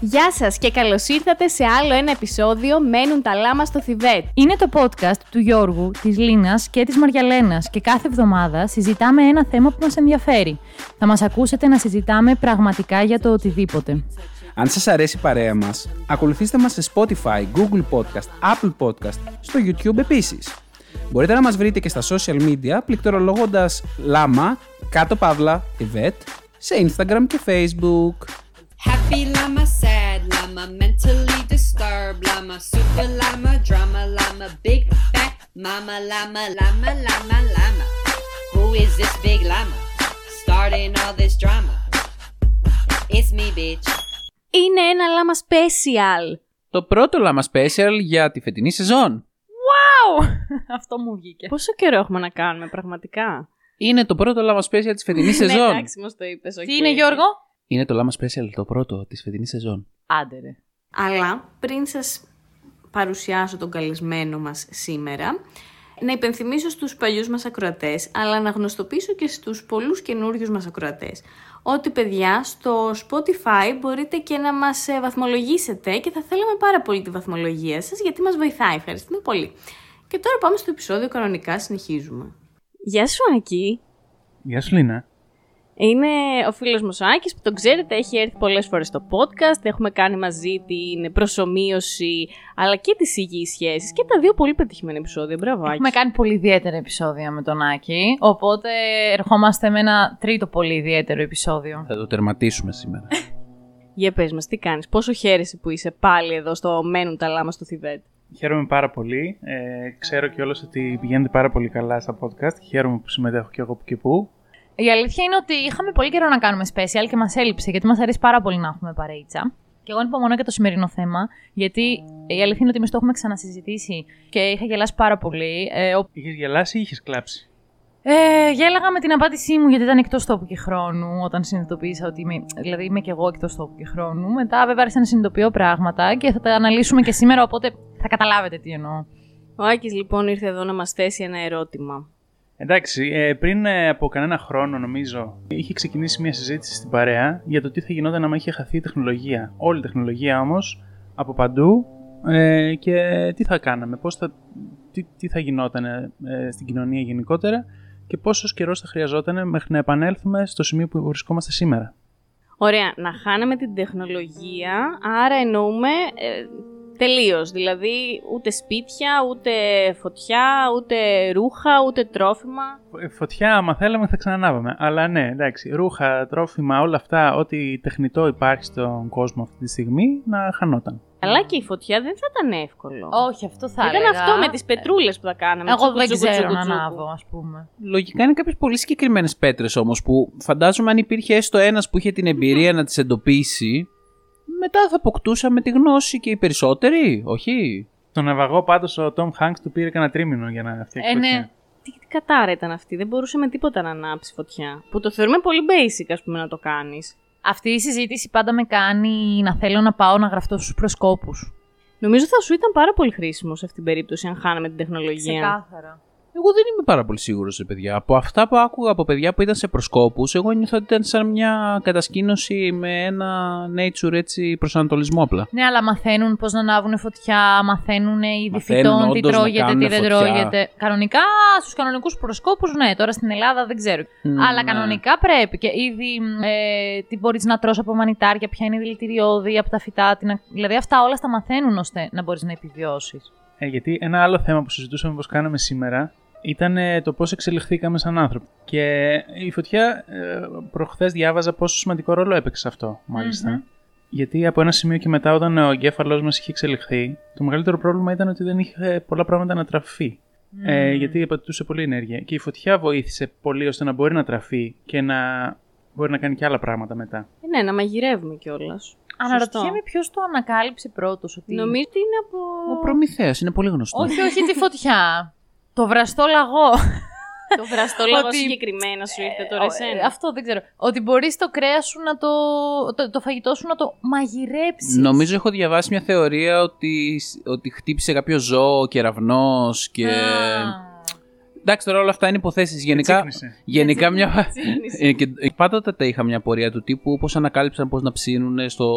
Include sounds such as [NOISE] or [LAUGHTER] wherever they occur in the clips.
Γεια σας και καλώς ήρθατε σε άλλο ένα επεισόδιο «Μένουν τα λάμα στο Θιβέτ». Είναι το podcast του Γιώργου, της Λίνας και της Μαριαλένας και κάθε εβδομάδα συζητάμε ένα θέμα που μας ενδιαφέρει. Θα μας ακούσετε να συζητάμε πραγματικά για το οτιδήποτε. Αν σας αρέσει η παρέα μας, ακολουθήστε μας σε Spotify, Google Podcast, Apple Podcast, στο YouTube επίσης. Μπορείτε να μας βρείτε και στα social media πληκτρολογώντας λάμα, κάτω παύλα, Θιβέτ, σε Instagram και Facebook. Happy llama, sad llama, mentally disturbed llama, super llama, drama llama, big fat mama llama, llama, llama, llama. Who is this big llama? Starting all this drama. It's me, bitch. Είναι ένα λάμα special. Το πρώτο λάμα special για τη φετινή σεζόν. Wow! Αυτό μου βγήκε. Πόσο καιρό έχουμε να κάνουμε πραγματικά. Είναι το πρώτο λάμα special της φετινής Ναι, σεζόν. εντάξει, μας το είπες, οκ. Τι είναι Γιώργο? Είναι το λάμα special το πρώτο της φετινής σεζόν. Άντε ρε. Αλλά πριν σας παρουσιάσω τον καλεσμένο μας σήμερα, να υπενθυμίσω στους παλιούς μας ακροατές, αλλά να γνωστοποιήσω και στους πολλούς καινούριους μας ακροατές, ότι παιδιά στο Spotify μπορείτε και να μας ε, βαθμολογήσετε και θα θέλαμε πάρα πολύ τη βαθμολογία σας γιατί μας βοηθάει. Ευχαριστούμε πολύ. Και τώρα πάμε στο επεισόδιο κανονικά, συνεχίζουμε. Γεια σου, Άκη. Γεια σου Λίνα. Είναι ο φίλος μου ο Άκης που τον ξέρετε, έχει έρθει πολλές φορές στο podcast, έχουμε κάνει μαζί την προσωμείωση αλλά και τις υγιείς σχέσεις και τα δύο πολύ πετυχημένα επεισόδια. Μπράβο, Άκης. Έχουμε κάνει πολύ ιδιαίτερα επεισόδια με τον Άκη, οπότε ερχόμαστε με ένα τρίτο πολύ ιδιαίτερο επεισόδιο. Θα το τερματίσουμε σήμερα. [LAUGHS] Για πες μας, τι κάνεις, πόσο χαίρεσαι που είσαι πάλι εδώ στο «Μένουν τα λάμα στο Θιβέτ». Χαίρομαι πάρα πολύ. Ε, ξέρω κιόλας ότι πηγαίνετε πάρα πολύ καλά στα podcast. Χαίρομαι που συμμετέχω κι εγώ που και που. Η αλήθεια είναι ότι είχαμε πολύ καιρό να κάνουμε special και μας έλειψε γιατί μας αρέσει πάρα πολύ να έχουμε παρέιτσα. Και εγώ ανυπομονώ για το σημερινό θέμα, γιατί η αλήθεια είναι ότι εμείς το έχουμε ξανασυζητήσει και είχα γελάσει πάρα πολύ. Ε, ο... Είχες γελάσει ή είχες κλάψει; ε, γέλαγα με την απάντησή μου γιατί ήταν εκτός τόπου και χρόνου, όταν συνειδητοποίησα ότι είμαι, δηλαδή είμαι και εγώ εκτός τόπου και χρόνου. Μετά, βέβαια, άρχισα να συνειδητοποιώ πράγματα και θα τα αναλύσουμε και σήμερα, οπότε θα καταλάβετε τι εννοώ. Ο Άκης λοιπόν ήρθε εδώ να μας θέσει ένα ερώτημα. Εντάξει, ε, πριν ε, από κανένα χρόνο νομίζω είχε ξεκινήσει μια συζήτηση στην παρέα για το τι θα γινόταν άμα είχε χαθεί η τεχνολογία. Όλη η τεχνολογία όμως, από παντού ε, και τι θα κάναμε, πώς θα, τι, τι θα γινόταν ε, στην κοινωνία γενικότερα και πόσος καιρός θα χρειαζόταν μέχρι να επανέλθουμε στο σημείο που βρισκόμαστε σήμερα. Ωραία, να χάναμε την τεχνολογία, άρα εννοούμε ε, τελείως. Δηλαδή ούτε σπίτια, ούτε φωτιά, ούτε ρούχα, ούτε τρόφιμα. Ε, Φωτιά, άμα θέλαμε, θα ξανανάβαμε. Αλλά ναι, εντάξει, ρούχα, τρόφιμα, όλα αυτά, ό,τι τεχνητό υπάρχει στον κόσμο αυτή τη στιγμή, να χανόταν. Αλλά και η φωτιά δεν θα ήταν εύκολο. Όχι, αυτό θα Ήταν έλεγα. αυτό με τις πετρούλες που θα κάναμε. Εγώ τσούκου, δεν τσούκου, ξέρω τσούκου, να τσούκου. ανάβω, ας πούμε. Λογικά είναι κάποιες πολύ συγκεκριμένες πέτρες όμως που φαντάζομαι αν υπήρχε έστω ένας που είχε την εμπειρία να τις εντοπίσει, μετά θα αποκτούσαμε τη γνώση και οι περισσότεροι, όχι; Στον ναυαγό πάντως ο Tom Hanks του πήρε κανένα τρίμηνο για να φτιάξει Ε, ναι. φωτιά. Τι, τι κατάρα ήταν αυτή, δεν μπορούσε με τίποτα να ανάψει φωτιά. Που το θεωρούμε πολύ basic, ας πούμε, να το κάνεις. Αυτή η συζήτηση πάντα με κάνει να θέλω να πάω να γραφτώ στους προσκόπους. Νομίζω θα σου ήταν πάρα πολύ χρήσιμο σε αυτήν την περίπτωση αν χάναμε την τεχνολογία. Ξεκάθαρα. Εγώ δεν είμαι πάρα πολύ σίγουρος σε παιδιά. Από αυτά που άκουγα από παιδιά που ήταν σε προσκόπους, εγώ νιώθω ότι ήταν σαν μια κατασκήνωση με ένα nature έτσι προσανατολισμό απλά. Ναι, αλλά μαθαίνουν πώς να ανάβουν φωτιά, μαθαίνουν είδη Μαθαίνουν φυτών, τι όντως να τρώγεται, τι κάνουν δεν φωτιά. τρώγεται. Κανονικά στους κανονικούς προσκόπους, ναι, τώρα στην Ελλάδα δεν ξέρω. Μ, αλλά ναι. κανονικά πρέπει. Και ήδη ε, τι μπορείς να τρως από μανιτάρια, ποια είναι η δηλητηριώδη από τα φυτά. Τι να... Δηλαδή αυτά όλα στα μαθαίνουν ώστε να μπορείς να επιβιώσεις. Ε, γιατί ένα άλλο θέμα που συζητούσαμε πως κάναμε σήμερα ήταν ε, το πώς εξελιχθήκαμε σαν άνθρωποι. Και η φωτιά, ε, προχθές διάβαζα πόσο σημαντικό ρόλο έπαιξε σε αυτό, μαλιστα Γιατί από ένα σημείο και μετά, όταν ο εγκέφαλός μας είχε εξελιχθεί, το μεγαλύτερο πρόβλημα ήταν ότι δεν είχε πολλά πράγματα να τραφεί. Ε, γιατί απαιτούσε πολλή ενέργεια. Και η φωτιά βοήθησε πολύ ώστε να μπορεί να τραφεί και να μπορεί να κάνει και άλλα πράγματα μετά. Ε, ναι, να μαγειρεύουμε κιόλας. Αναρωτιέμαι ποιος το ανακάλυψε πρώτος. Ότι... Νομίζω ότι είναι από. Ο Προμηθέας είναι πολύ γνωστός. όχι, όχι τη φωτιά. [LAUGHS] το βραστό λαγό. το βραστό λαγό Ότι- συγκεκριμένα σου ήρθε τώρα Ε, εσένα. Αυτό δεν ξέρω. Ότι μπορείς το κρέας σου να το, το. το φαγητό σου να το μαγειρέψεις. Νομίζω έχω διαβάσει μια θεωρία ότι, ότι χτύπησε κάποιο ζώο, κεραυνός και Εντάξει, τώρα όλα αυτά είναι υποθέσεις. Γενικά, Τσίκνησε. γενικά μια. Τσίκνησε. Ε, και πάντοτε τα είχα μια πορεία του τύπου πώς ανακάλυψαν πώς να ψήνουν στο,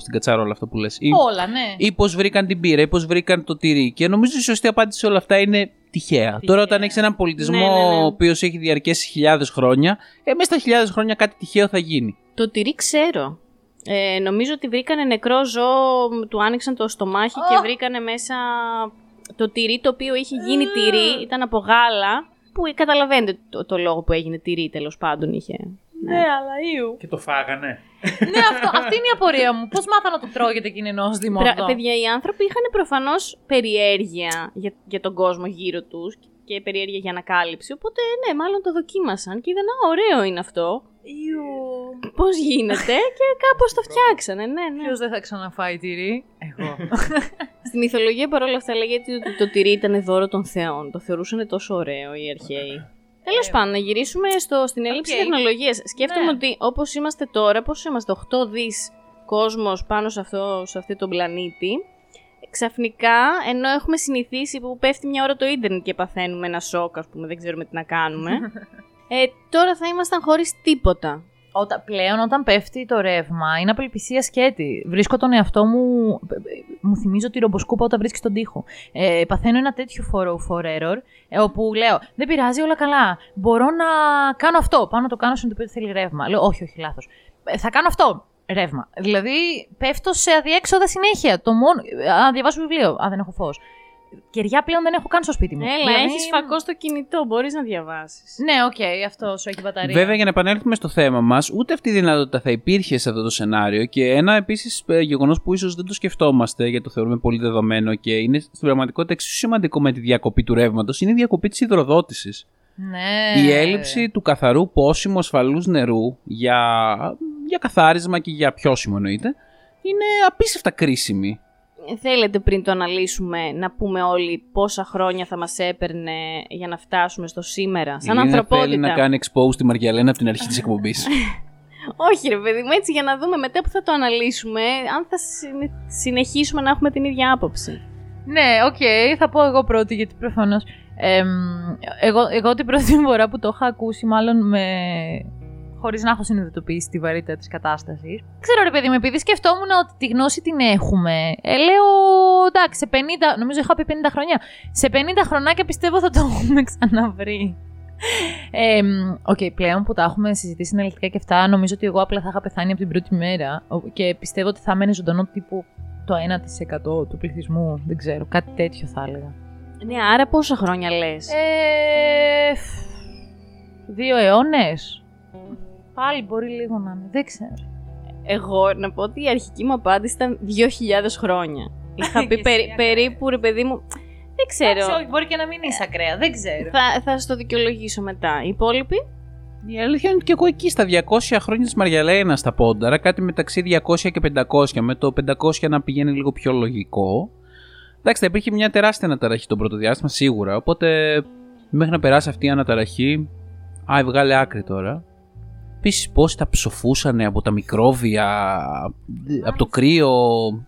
στην κατσαρόλα αυτό που λες. Ή, Όλα, ναι. ή πώς βρήκαν την πύρα, ή πώς βρήκαν το τυρί. Και νομίζω η σωστή απάντηση σε όλα αυτά είναι τυχαία. Τώρα, όταν έχεις έναν πολιτισμό Ναι, ναι, ναι. ο οποίος έχει διαρκέσει χιλιάδες χρόνια, ε, μέσα στα χιλιάδες χρόνια κάτι τυχαίο θα γίνει. Το τυρί ξέρω. Ε, νομίζω ότι βρήκανε νεκρό ζώο, του άνοιξαν το στομάχι και βρήκανε μέσα το τυρί το οποίο είχε γίνει τυρί, ήταν από γάλα, που καταλαβαίνετε το, το λόγο που έγινε τυρί τέλος πάντων είχε. Ναι, αλλά ήου. Και το φάγανε. ναι, αυτό, αυτή είναι η απορία μου. Πώς μάθα να το τρώγεται εκείνη ενό Πρα- δημότου. παιδιά, οι άνθρωποι είχαν προφανώς περιέργεια για, για τον κόσμο γύρω τους και περιέργεια για ανακάλυψη. Οπότε, ναι, μάλλον το δοκίμασαν και είδαν, Α, ωραίο είναι αυτό. Πώς γίνεται, και κάπως το φτιάξανε. Ναι, ναι. Ποιος δεν θα ξαναφάει τυρί; Εγώ. [LAUGHS] Στη μυθολογία παρόλα αυτά λέγεται ότι το τυρί ήταν δώρο των θεών. Το θεωρούσαν τόσο ωραίο οι αρχαίοι. Τέλος πάντων, να γυρίσουμε στο, στην έλλειψη Οκ. τεχνολογίας. Σκέφτομαι Ναι. ότι όπως είμαστε τώρα, πώς είμαστε, 8 δις κόσμος πάνω σε αυτό, σε αυτό τον πλανήτη, ξαφνικά, ενώ έχουμε συνηθίσει που πέφτει μια ώρα το ίντερνετ και παθαίνουμε ένα σοκ, ας πούμε, δεν ξέρουμε τι να κάνουμε. [LAUGHS] ε, τώρα θα ήμασταν χωρίς τίποτα. Όταν, πλέον όταν πέφτει το ρεύμα είναι απελπισία σκέτη. Βρίσκω τον εαυτό μου. Μου θυμίζω τη ρομποσκούπα όταν βρίσκεις τον τοίχο. Ε, παθαίνω ένα τέτοιο for, for error, ε, όπου λέω: Δεν πειράζει, όλα καλά. Μπορώ να κάνω αυτό. Πάω να το κάνω συνειδητοποιώ ότι θέλει ρεύμα. Λέω: Όχι, όχι, λάθος. θα κάνω αυτό. Ρεύμα. Δηλαδή, πέφτω σε αδιέξοδα συνέχεια. Το μόνο. Α, διαβάσω βιβλίο. Α, δεν έχω φως. Κεριά πλέον δεν έχω καν στο σπίτι μου. Έλα, Δηλαδή, έχεις φακό στο κινητό, μπορείς να διαβάσεις. Ναι, οκ, αυτό σου έχει μπαταρία. Βέβαια, για να επανέλθουμε στο θέμα μας, ούτε αυτή η δυνατότητα θα υπήρχε σε αυτό το σενάριο. Και ένα επίσης γεγονός που ίσως δεν το σκεφτόμαστε, γιατί το θεωρούμε πολύ δεδομένο και είναι στην πραγματικότητα εξίσου σημαντικό με τη διακοπή του ρεύματος, είναι η διακοπή της υδροδότησης. Ναι. Η έλλειψη του καθαρού πόσιμου ασφαλούς νερού για, για καθάρισμα και για πιώσιμο εννοείται, είναι απίστευτα κρίσιμη. Θέλετε πριν το αναλύσουμε να πούμε όλοι πόσα χρόνια θα μας έπαιρνε για να φτάσουμε στο σήμερα, σαν Η Λίνα ανθρωπότητα. θέλει να κάνει expose τη Μαριαλένα από την αρχή της εκπομπής. [LAUGHS] Όχι ρε παιδί μου, έτσι για να δούμε μετά που θα το αναλύσουμε, αν θα συνε- συνεχίσουμε να έχουμε την ίδια άποψη. Ναι, οκ, θα πω εγώ πρώτη γιατί προφανώς. εγώ, εγώ την πρώτη [LAUGHS] φορά που το είχα ακούσει, μάλλον με. Χωρίς να έχω συνειδητοποιήσει τη βαρύτητα της κατάστασης. Ξέρω, ρε παιδί μου, επειδή σκεφτόμουν ότι τη γνώση την έχουμε. Ε, λέω, εντάξει, σε 50. Νομίζω είχα πει 50 χρόνια. Σε 50 χρονάκια πιστεύω θα το έχουμε ξαναβρει. Ε, Οκ, πλέον που τα έχουμε συζητήσει αναλυτικά και αυτά, νομίζω ότι εγώ απλά θα είχα πεθάνει από την πρώτη μέρα ο- και πιστεύω ότι θα μένει ζωντανό τύπου το 1% του πληθυσμού. Δεν ξέρω, κάτι τέτοιο θα έλεγα. Ναι, άρα πόσα χρόνια λες; Ε, φ, δύο αιώνες. Πάλι μπορεί λίγο να είναι, δεν ξέρω. Εγώ να πω ότι η αρχική μου απάντηση ήταν 2.000 χρόνια. [LAUGHS] Είχα πει Και περί- εσύ, ακραία. περίπου ρε παιδί μου, δεν ξέρω. Εντάξει, όχι, μπορεί και να μην είσαι ακραία, δεν ξέρω. Θα, θα στο δικαιολογήσω μετά. Οι υπόλοιποι; Η αλήθεια είναι ότι και εγώ εκεί στα 200 χρόνια της Μαριαλένα στα πόνταρα, κάτι μεταξύ 200 και 500, με το 500 να πηγαίνει λίγο πιο λογικό. Εντάξει, θα υπήρχε μια τεράστια αναταραχή το πρώτο διάστημα, σίγουρα. Οπότε μέχρι να περάσει αυτή η αναταραχή. Α, βγάλε άκρη τώρα. Επίση, πόσοι τα ψοφούσαν από τα μικρόβια, από το κρύο.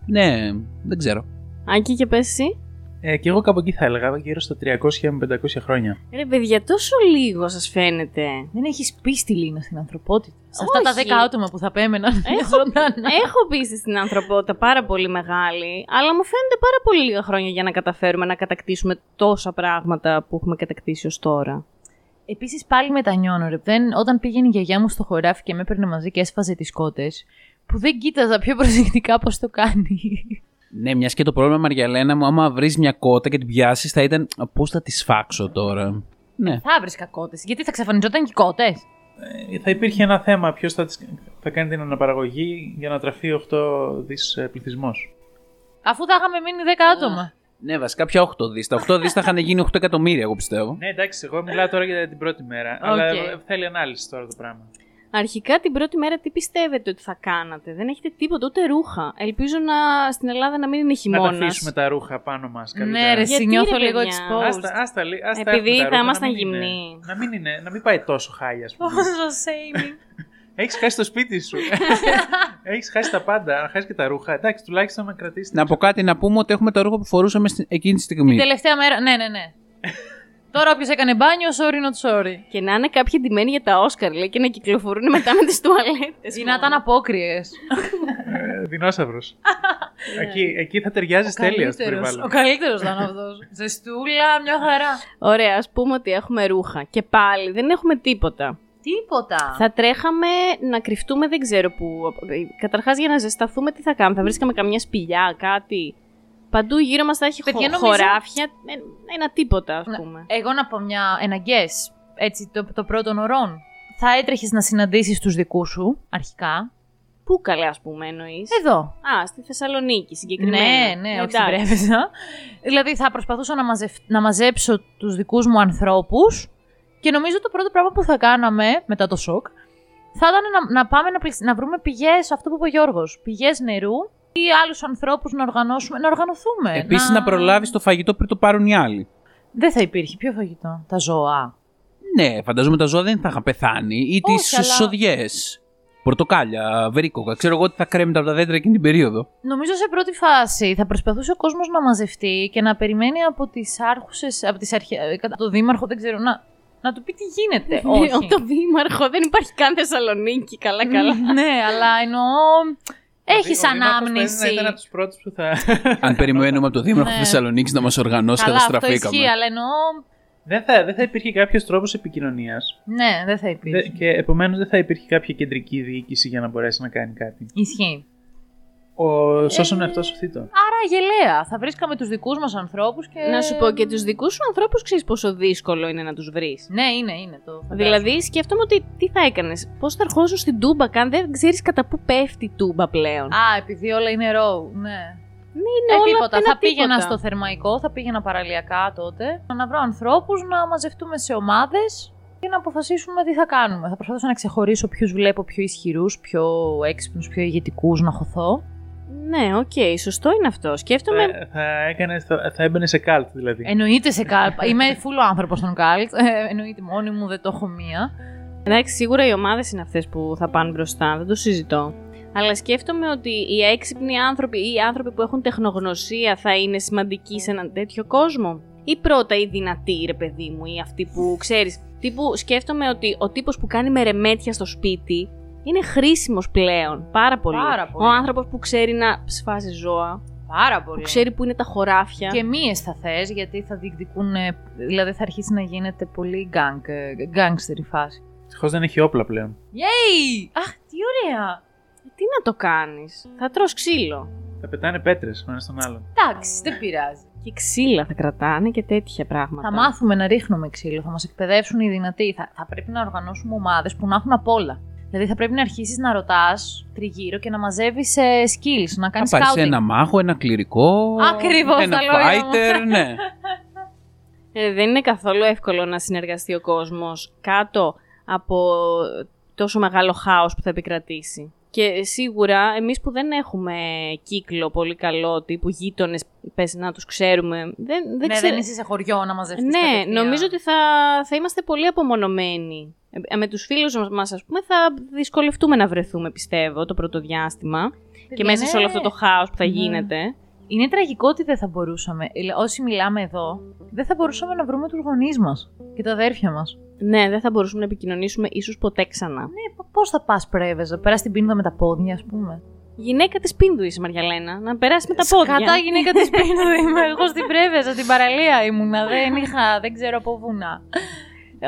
Ναι, δεν ξέρω. Άκη και πες εσύ. Ε, και εγώ κάπου εκεί θα έλεγα, γύρω στα 300 με 500 χρόνια. Ρε παιδιά, τόσο λίγο σας φαίνεται. Δεν έχεις πίστη, Λίνα, στην ανθρωπότητα. Σε αυτά τα Όχι. 10 άτομα που θα πέμεναν Έχω- [LAUGHS] ζωντανά. Έχω πίστη στην ανθρωπότητα πάρα πολύ μεγάλη, αλλά μου φαίνονται πάρα πολύ λίγα χρόνια για να καταφέρουμε να κατακτήσουμε τόσα πράγματα που έχουμε κατακτήσει ως τώρα. Επίσης, πάλι μετανιώνω, ρε. Δεν, όταν πήγαινε η γιαγιά μου στο χωράφι και με έπαιρνε μαζί και έσφαζε τις κότες, που δεν κοίταζα πιο προσεκτικά πώς το κάνει. Ναι, μιας και το πρόβλημα, Μαριαλένα μου, άμα βρεις μια κότα και την πιάσεις, θα ήταν. Πώς θα τη σφάξω τώρα. Ναι. θα βρίσκα κότες. Γιατί θα ξαφανιζόταν και οι κότες; Ε, θα υπήρχε ένα θέμα ποιος θα, τις- θα κάνει την αναπαραγωγή για να τραφεί 8 δις ε, πληθυσμός; Αφού θα είχαμε μείνει 10 άτομα. Ναι, βασικά πια 8 δις. Τα 8 δις θα είχαν γίνει 8 εκατομμύρια, εγώ πιστεύω. Ναι, εντάξει, εγώ μιλάω τώρα για την πρώτη μέρα. Αλλά Οκ. ε, θέλει ανάλυση τώρα το πράγμα. Αρχικά την πρώτη μέρα τι πιστεύετε ότι θα κάνατε; Δεν έχετε τίποτα, ούτε ρούχα. Ελπίζω να, στην Ελλάδα να μην είναι Να τα χειμώνας. αφήσουμε τα ρούχα πάνω μας. Ναι, ρε, Γιατί, εσύ νιώθω ρε, λίγο παιδιά; exposed. Άστα, άστα, λί- άστα Επειδή έχουμε τα θα ρούχα, να ήμασταν μην είναι- γυμνοί. Να μην, είναι, να μην πάει τόσο χάλια, ας πούμε. Πόσο shaming. [LAUGHS] Έχεις χάσει το σπίτι σου. [LAUGHS] Έχεις χάσει τα πάντα, να χάσεις και τα ρούχα. Εντάξει, τουλάχιστον να κρατήσεις. Να πω κάτι να πούμε ότι έχουμε τα ρούχα που φορούσαμε στην- εκείνη τη στιγμή. Την τελευταία μέρα. Ναι, ναι, ναι. [LAUGHS] Τώρα όποιος έκανε μπάνιο, sorry not sorry. Και να είναι κάποιοι ντυμένοι για τα Όσκαρ, λέει, και να κυκλοφορούν μετά με τις τουαλέτες. Ή να ήταν απόκριε. Ε, Δεινόσαυρος. εκεί, εκεί θα ταιριάζει τέλεια στο Ο περιβάλλον. καλύτερος ήταν αυτός. [LAUGHS] Ζεστούλα, μια χαρά. Ωραία, ας πούμε ότι έχουμε ρούχα. Και πάλι δεν έχουμε τίποτα. Τίποτα. Θα τρέχαμε να κρυφτούμε, δεν ξέρω πού. Καταρχάς για να ζεσταθούμε, τι θα κάνουμε; Θα βρίσκαμε καμιά σπηλιά, κάτι; Παντού γύρω μας θα έχει χω... Παιδιά, νομίζω- χωράφια. ε, Ένα τίποτα, ας Ναι. πούμε. Εγώ να πω μια, ένα guess, έτσι, το, το πρώτων ωρών. Θα έτρεχες να συναντήσεις τους δικούς σου, αρχικά. Πού καλέ, ας πούμε, εννοείς; Εδώ. Α, στη Θεσσαλονίκη συγκεκριμένα. Ναι, ναι, όχι στην Εντάξει. Πρέβεζα. Δηλαδή θα προσπαθούσα να, μαζευ... να μαζέψω τους δικούς μου ανθρώπους και νομίζω το πρώτο πράγμα που θα κάναμε μετά το σοκ θα ήταν να, να πάμε να, πλησ- να βρούμε πηγές, αυτό που είπε ο Γιώργος, πηγές νερού ή άλλους ανθρώπους να οργανώσουμε, να οργανωθούμε. Επίσης να προλάβεις το φαγητό πριν το πάρουν οι άλλοι. Δεν θα υπήρχε. Ποιο φαγητό, τα ζώα. Ναι, φανταζόμαι τα ζώα δεν θα είχαν πεθάνει. Ή τις Όχι, αλλά- σοδιές. Πορτοκάλια, βερίκοκα. Ξέρω εγώ τι θα κρέμεται από τα δέντρα εκείνη την περίοδο. Νομίζω σε πρώτη φάση θα προσπαθούσε ο κόσμος να μαζευτεί και να περιμένει από τις άρχουσες, από τις αρχε... ε, κατά το δήμαρχο, δεν ξέρω, να, να του πει τι γίνεται. Ναι, Όχι. από το δήμαρχο δεν υπάρχει καν Θεσσαλονίκη. Καλά, καλά. ναι, αλλά εννοώ. Έχεις Ο Δήμαρχος ανάμνηση. παίζει Να ήταν από τους πρώτους που θα. Αν περιμένουμε από το Δήμαρχο Ναι. Θεσσαλονίκης να μας οργανώσει, Καλά, αυτό καταστραφήκαμε. ισχύει, αλλά εννοώ. δεν, θα, δεν θα υπήρχε κάποιος τρόπος επικοινωνίας. Ναι, δεν θα υπήρχε. Και επομένως δεν θα υπήρχε κάποια κεντρική διοίκηση για να μπορέσει να κάνει κάτι. Ισχύει. Ο σώσον εαυτό αυτός. Άρα γελαία. Θα βρίσκαμε τους δικούς μας ανθρώπους και. Να σου πω και τους δικούς σου ανθρώπους ξέρεις πόσο δύσκολο είναι να τους βρεις. Ναι, είναι, είναι το. φαντάζομαι. Δηλαδή, σκέφτομαι ότι τι θα έκανες; Πώς θα ερχόσουν στην τούμπα, καν δεν ξέρεις κατά πού πέφτει η τούμπα πλέον; Α, επειδή όλα είναι raw, ναι. είναι Ε, όλα τίποτα. ένα Θα πήγαινα τίποτα. στο θερμαϊκό, θα πήγαινα παραλιακά τότε. Να βρω ανθρώπους να μαζευτούμε σε ομάδες και να αποφασίσουμε τι θα κάνουμε. Θα προσπαθήσω να ξεχωρίσω ποιους βλέπω πιο ισχυρούς, πιο έξυπνους, πιο ηγετικούς να χωθώ. Ναι, οκ, σωστό είναι αυτό. Σκέφτομαι. Θα, θα, έκανες, θα, θα έμπαινε σε καλτ δηλαδή. Εννοείται σε καλπ. Είμαι φουλ άνθρωπος στον καλτ. Ε, εννοείται μόνη μου, δεν το έχω μία. Εντάξει, σίγουρα οι ομάδες είναι αυτές που θα πάνε μπροστά, δεν το συζητώ. Αλλά σκέφτομαι ότι οι έξυπνοι άνθρωποι ή οι άνθρωποι που έχουν τεχνογνωσία θα είναι σημαντικοί σε έναν τέτοιο κόσμο; Ή πρώτα οι δυνατοί, ρε παιδί μου, ή αυτοί που ξέρεις. Τύπου σκέφτομαι ότι ο τύπος που κάνει μερεμέτια στο σπίτι είναι χρήσιμος πλέον. Πάρα πολύ. Πάρα πολύ. Ο άνθρωπος που ξέρει να σφάζει ζώα, Πάρα πολύ. που ξέρει που είναι τα χωράφια. Και μύες θα θες, γιατί θα διεκδικούν. ε, Δηλαδή θα αρχίσει να γίνεται πολύ γκάνγκ, ε, γκάνγκστερ η φάση. Ευτυχώ δεν έχει όπλα πλέον. Yay! Αχ, τι ωραία! Τι να το κάνεις, θα τρως ξύλο. Θα πετάνε πέτρες ο ένας τον άλλον. Εντάξει, δεν πειράζει. Και ξύλα θα κρατάνε και τέτοια πράγματα. Θα μάθουμε να ρίχνουμε ξύλο, θα μας εκπαιδεύσουν οι δυνατοί. Θα, θα πρέπει να οργανώσουμε ομάδες που να έχουν απ' όλα. Δηλαδή θα πρέπει να αρχίσεις να ρωτάς τριγύρω και να μαζεύεις skills, να κάνεις Θα πάρεις scouting. ένα μάγο, ένα κληρικό. Ακριβώς, Ένα τα λόγια μου. fighter, ναι. [LAUGHS] Ε, δεν είναι καθόλου εύκολο να συνεργαστεί ο κόσμος κάτω από τόσο μεγάλο χάος που θα επικρατήσει. Και σίγουρα εμείς που δεν έχουμε κύκλο πολύ καλό, τύπου γείτονες, πες να τους ξέρουμε, δεν, δεν ναι, ξέρω- δεν είσαι σε χωριό να μαζευτείς. Ναι, νομίζω ότι θα, θα είμαστε πολύ απομονωμένοι. Ε, με τους φίλους μας, ας πούμε, θα δυσκολευτούμε να βρεθούμε, πιστεύω, το πρώτο διάστημα. και μέσα σε όλο αυτό το χάος που θα Ναι. γίνεται. Είναι τραγικό ότι δεν θα μπορούσαμε. ε, Όσοι μιλάμε εδώ, δεν θα μπορούσαμε να βρούμε τους γονείς μας και τα αδέρφια μας. Ναι, δεν θα μπορούσαμε να επικοινωνήσουμε ίσως ποτέ ξανά. Ναι, πώς θα πας πρέβεζα, περάσει την πίνδα με τα πόδια, ας πούμε. Γυναίκα της Πίνδου είσαι, Μαριαλένα. Να περάσει με τα πόδια. Κατά γυναίκα της [LAUGHS] πίνδα είμαι. Εγώ στην πρέβεζα, στην παραλία ήμουνα. Δεν είχα, δεν ξέρω από βουνά.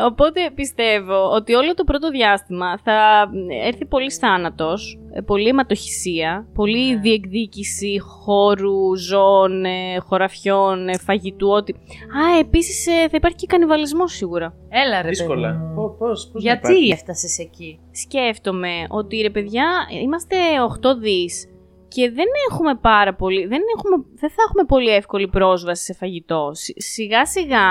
Οπότε πιστεύω ότι όλο το πρώτο διάστημα θα έρθει πολύ θάνατος, ε, πολλή αιματοχυσία, πολλή Ναι. διεκδίκηση χώρου, ζώων, ε, χωραφιών, ε, φαγητού, ό,τι. Α, επίσης ε, θα υπάρχει και κανιβαλισμός σίγουρα. Έλα ρε Δύσκολα. παιδί μου. Πώς, πώς, πώς να Γιατί υπάρχει; έφτασες εκεί; Σκέφτομαι ότι ρε παιδιά, είμαστε 8 δις και δεν έχουμε πάρα πολύ, δεν, έχουμε, δεν θα έχουμε πολύ εύκολη πρόσβαση σε φαγητό. Σι- Σιγά σιγά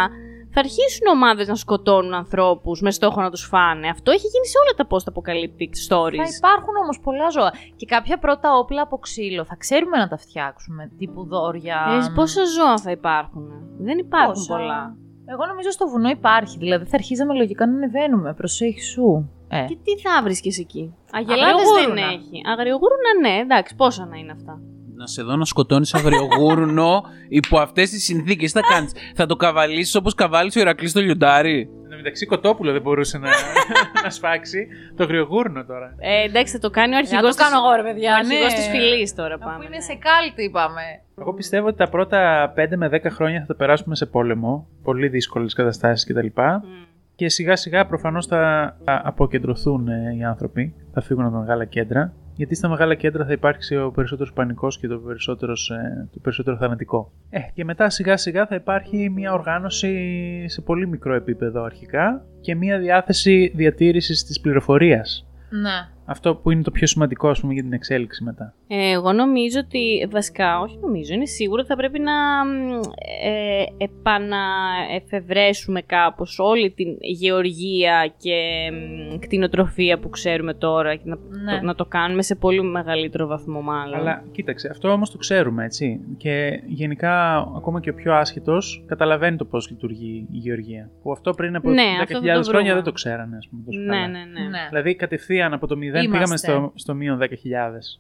θα αρχίσουν ομάδες να σκοτώνουν ανθρώπους με στόχο να τους φάνε. Αυτό έχει γίνει σε όλα τα post-apocalyptic Θα stories. υπάρχουν όμως πολλά ζώα. Και κάποια πρώτα όπλα από ξύλο θα ξέρουμε να τα φτιάξουμε. Τύπου δόρια. Ε, πόσα ζώα θα υπάρχουν; Δεν υπάρχουν Πόσα; πολλά. Εγώ νομίζω στο βουνό υπάρχει. Δηλαδή θα αρχίζαμε λογικά να ανεβαίνουμε. Προσέχει σου. Ε. Και τι θα βρίσκεις εκεί; Αγελάδες δεν Αγριογούρουνα. έχει. Αγριογούρουνα ναι, εντάξει, πόσα να είναι αυτά. Να σε δω να σκοτώνεις αγριογούρνο [LAUGHS] υπό αυτές τις συνθήκες. Τι θα κάνεις, Θα το καβαλήσεις όπως καβάλισε ο Ηρακλής στο λιοντάρι; Εν τω μεταξύ, κοτόπουλο δεν μπορούσε να, [LAUGHS] να σφάξει. Το γριογούρνο τώρα. Ε, εντάξει, θα το κάνει ο Να αρχηγός το κάνω εγώ, ρε παιδιά. Ο αρχηγός ναι. της φυλής τώρα Αφού πάμε. είναι ναι. σε κάλτη, είπαμε. Εγώ πιστεύω ότι τα πρώτα 5 με 10 χρόνια θα τα περάσουμε σε πόλεμο. Πολύ δύσκολες καταστάσεις κτλ. Μμ. Και σιγά σιγά προφανώς θα θα αποκεντρωθούν ε, οι άνθρωποι, θα φύγουν από τα μεγάλα κέντρα, γιατί στα μεγάλα κέντρα θα υπάρξει ο περισσότερος πανικός και το, περισσότερος, ε, το περισσότερο θανατικό. Ε, και μετά σιγά σιγά θα υπάρχει μια οργάνωση σε πολύ μικρό επίπεδο αρχικά και μια διάθεση διατήρησης της πληροφορίας. Ναι. Αυτό που είναι το πιο σημαντικό ας πούμε για την εξέλιξη μετά. Ε, εγώ νομίζω ότι, βασικά, όχι νομίζω, είναι σίγουρο ότι θα πρέπει να μ, ε, επαναεφευρέσουμε κάπως όλη την γεωργία και μ, κτηνοτροφία που ξέρουμε τώρα και να, Ναι. το, να το κάνουμε σε πολύ μεγαλύτερο βαθμό μάλλον. Αλλά κοίταξε, αυτό όμως το ξέρουμε έτσι. Και γενικά ακόμα και ο πιο άσχετος καταλαβαίνει το πώς λειτουργεί η γεωργία. Που αυτό πριν από Ναι, 10.000 αυτό θα το χρόνια βρούμε. δεν το ξέρανε ας πούμε τόσο ναι, καλά. ναι, ναι. ναι. Δηλαδή κατευθείαν από το 0 Είμαστε. πήγαμε στο, στο μείον 10.000.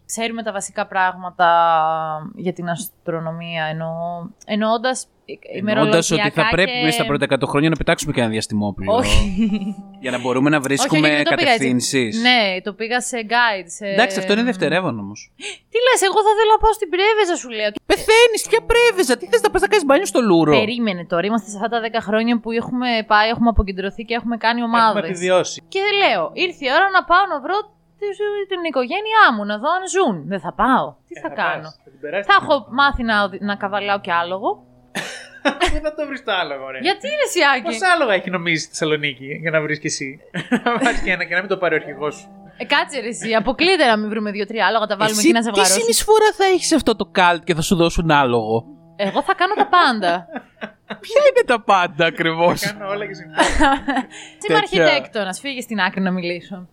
Ξέρουμε τα βασικά πράγματα για την αστρονομία, εννοώ, εννοώντας Εννοώντας ότι θα ημερολογιακά πρέπει και... μέσα στα πρώτα 100 χρόνια να πετάξουμε και ένα διαστημόπλαιο. Όχι. Για να μπορούμε να Όχι, βρίσκουμε όχι, δεν το πήγα έτσι. κατευθύνσεις. Ναι, το πήγα σε guide. Σε... Εντάξει, αυτό είναι δευτερεύον όμως. Τι λες, εγώ θα θέλω να πάω στην Πρέβεζα, σου λέω. Πεθαίνεις, ποια πρέβεζα, τι θες να πας να κάνεις μπάνιο στο λούρο; Περίμενε τώρα, είμαστε σε αυτά τα 10 χρόνια που έχουμε πάει, έχουμε αποκεντρωθεί και έχουμε κάνει Έχουμε ομάδες. επιβιώσει. Και λέω, ήρθε η ώρα να πάω να βρω τη- την οικογένειά μου, να δω αν ζουν. Δεν θα πάω. Τι Ε, θα, κάνω; πας, θα την περάσεις Θα την- έχω μάθει να, οδη- να καβαλάω κι άλογο. [LAUGHS] Δεν θα το βρεις το άλογο, ρε. Γιατί ρε Σιάκη; Πόσα άλογα έχει νομίζει στη Θεσσαλονίκη για να βρεις κι εσύ; [LAUGHS] Να πάρει και ένα και να μην το πάρει ο αρχηγός σου. Ε, κάτσε ρε εσύ, αποκλείται να μην βρούμε δύο-τρία άλογα, τα βάλουμε εκεί να τι ζευγαρώσουμε. συνεισφορά θα έχεις σε αυτό το καλτ και θα σου δώσουν άλογο; Εγώ θα κάνω τα πάντα. [LAUGHS] Ποια είναι τα πάντα ακριβώς; Κάνω όλα και συμφωνώ. Είμαι Τέτοια. αρχιτέκτονας, φύγε στην άκρη να μιλήσω.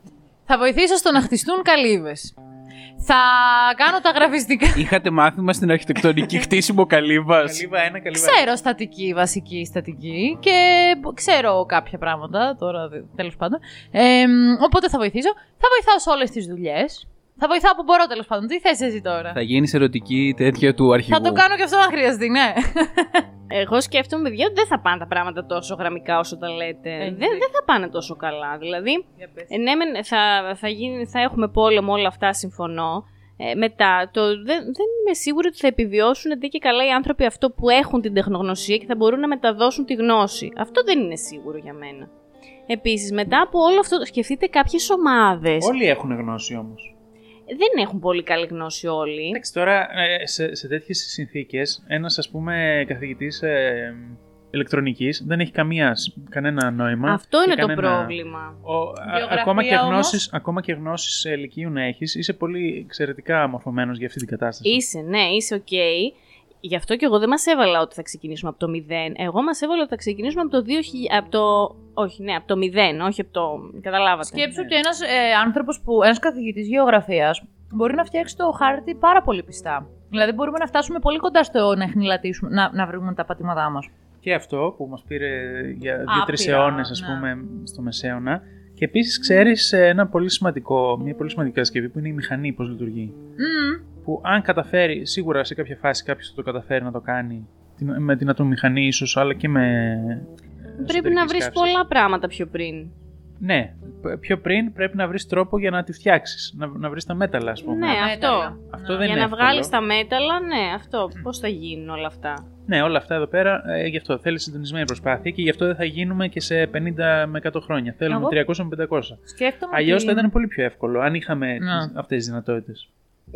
Θα βοηθήσω στο να χτιστούν καλύβες. Θα κάνω τα γραφιστικά. Είχατε μάθημα στην αρχιτεκτονική [LAUGHS] χτίσιμο καλύβας; Καλύβα ένα, καλύβα Ξέρω στατική, βασική στατική και ξέρω κάποια πράγματα τώρα, τέλος πάντων. Ε, οπότε θα βοηθήσω. Θα βοηθάω σε όλες τις δουλειές. Θα βοηθάω που μπορώ τέλος πάντων. Τι θες εσύ τώρα; Θα γίνεις ερωτική τέτοια του αρχηγού. Θα το κάνω και αυτό αν χρειαστεί, ναι. Εγώ σκέφτομαι, παιδιά, ότι δεν θα πάνε τα πράγματα τόσο γραμμικά όσο τα λέτε. Ε, δεν, δεν θα πάνε τόσο καλά. Δηλαδή, ε, ναι, μεν θα, θα, γίνει, θα έχουμε πόλεμο, όλα αυτά συμφωνώ. Ε, μετά, το, δεν, δεν είμαι σίγουρη ότι θα επιβιώσουν ντε και καλά οι άνθρωποι αυτό που έχουν την τεχνογνωσία και θα μπορούν να μεταδώσουν τη γνώση. Αυτό δεν είναι σίγουρο για μένα. Επίσης, μετά από όλο αυτό, σκεφτείτε κάποιες ομάδες. Όλοι έχουν γνώση όμως. Δεν έχουν πολύ καλή γνώση όλοι. Εντάξει, τώρα ε, σε, σε τέτοιες συνθήκες, ένας ας πούμε καθηγητής ε, ηλεκτρονικής δεν έχει καμία, κανένα νόημα. Αυτό και είναι το κανένα- πρόβλημα. Ο, α- Γεωγραφία ακόμα, και όμως. γνώσεις, ακόμα και γνώσεις ε, λυκείου να έχεις, είσαι πολύ εξαιρετικά μορφωμένος για αυτή την κατάσταση. Είσαι, ναι, είσαι οκ. Γι' αυτό και εγώ δεν μας έβαλα ότι θα ξεκινήσουμε από το 0. Εγώ μας έβαλα ότι θα ξεκινήσουμε από το 2000. Από το... Όχι, ναι, από το 0, όχι από το. Καταλάβατε. Σκέψου ότι ένας ε, άνθρωπος που. ένας καθηγητής γεωγραφίας μπορεί να φτιάξει το χάρτη πάρα πολύ πιστά. Δηλαδή, μπορούμε να φτάσουμε πολύ κοντά στο να εχνηλατήσουμε, να, να βρούμε τα πατήματά μας. Και αυτό που μας πήρε για δύο-τρεις Άπειρα, αιώνες, ας ναι. πούμε, στο Μεσαίωνα. Και επίσης ξέρεις ε, ένα πολύ σημαντικό, μια πολύ σημαντική κατασκευή που είναι η μηχανή, πώς λειτουργεί. Που αν καταφέρει, σίγουρα σε κάποια φάση κάποιος θα το καταφέρει να το κάνει την- με την ατομομηχανή ίσως, αλλά και με... Πρέπει να εσωτερικές βρεις καύσεις. πολλά πράγματα πιο πριν. Ναι, π- πιο πριν πρέπει να βρεις τρόπο για να τη φτιάξεις, να, να βρεις τα μέταλλα, ας πούμε. Ναι, αυτό. Αυτό δεν Για είναι να εύκολο. βγάλεις τα μέταλλα, ναι, αυτό. Πώς θα γίνουν όλα αυτά; Ναι, όλα αυτά εδώ πέρα ε, γι' αυτό θέλεις συντονισμένη προσπάθεια και γι' αυτό δεν θα γίνουμε και σε 50 με 100 χρόνια. Θέλουμε Εγώ- 300 με 500. Σκέφτομαι. Αλλιώς ότι- θα ήταν πολύ πιο εύκολο αν είχαμε Ναι. αυτές τις δυνατότητες.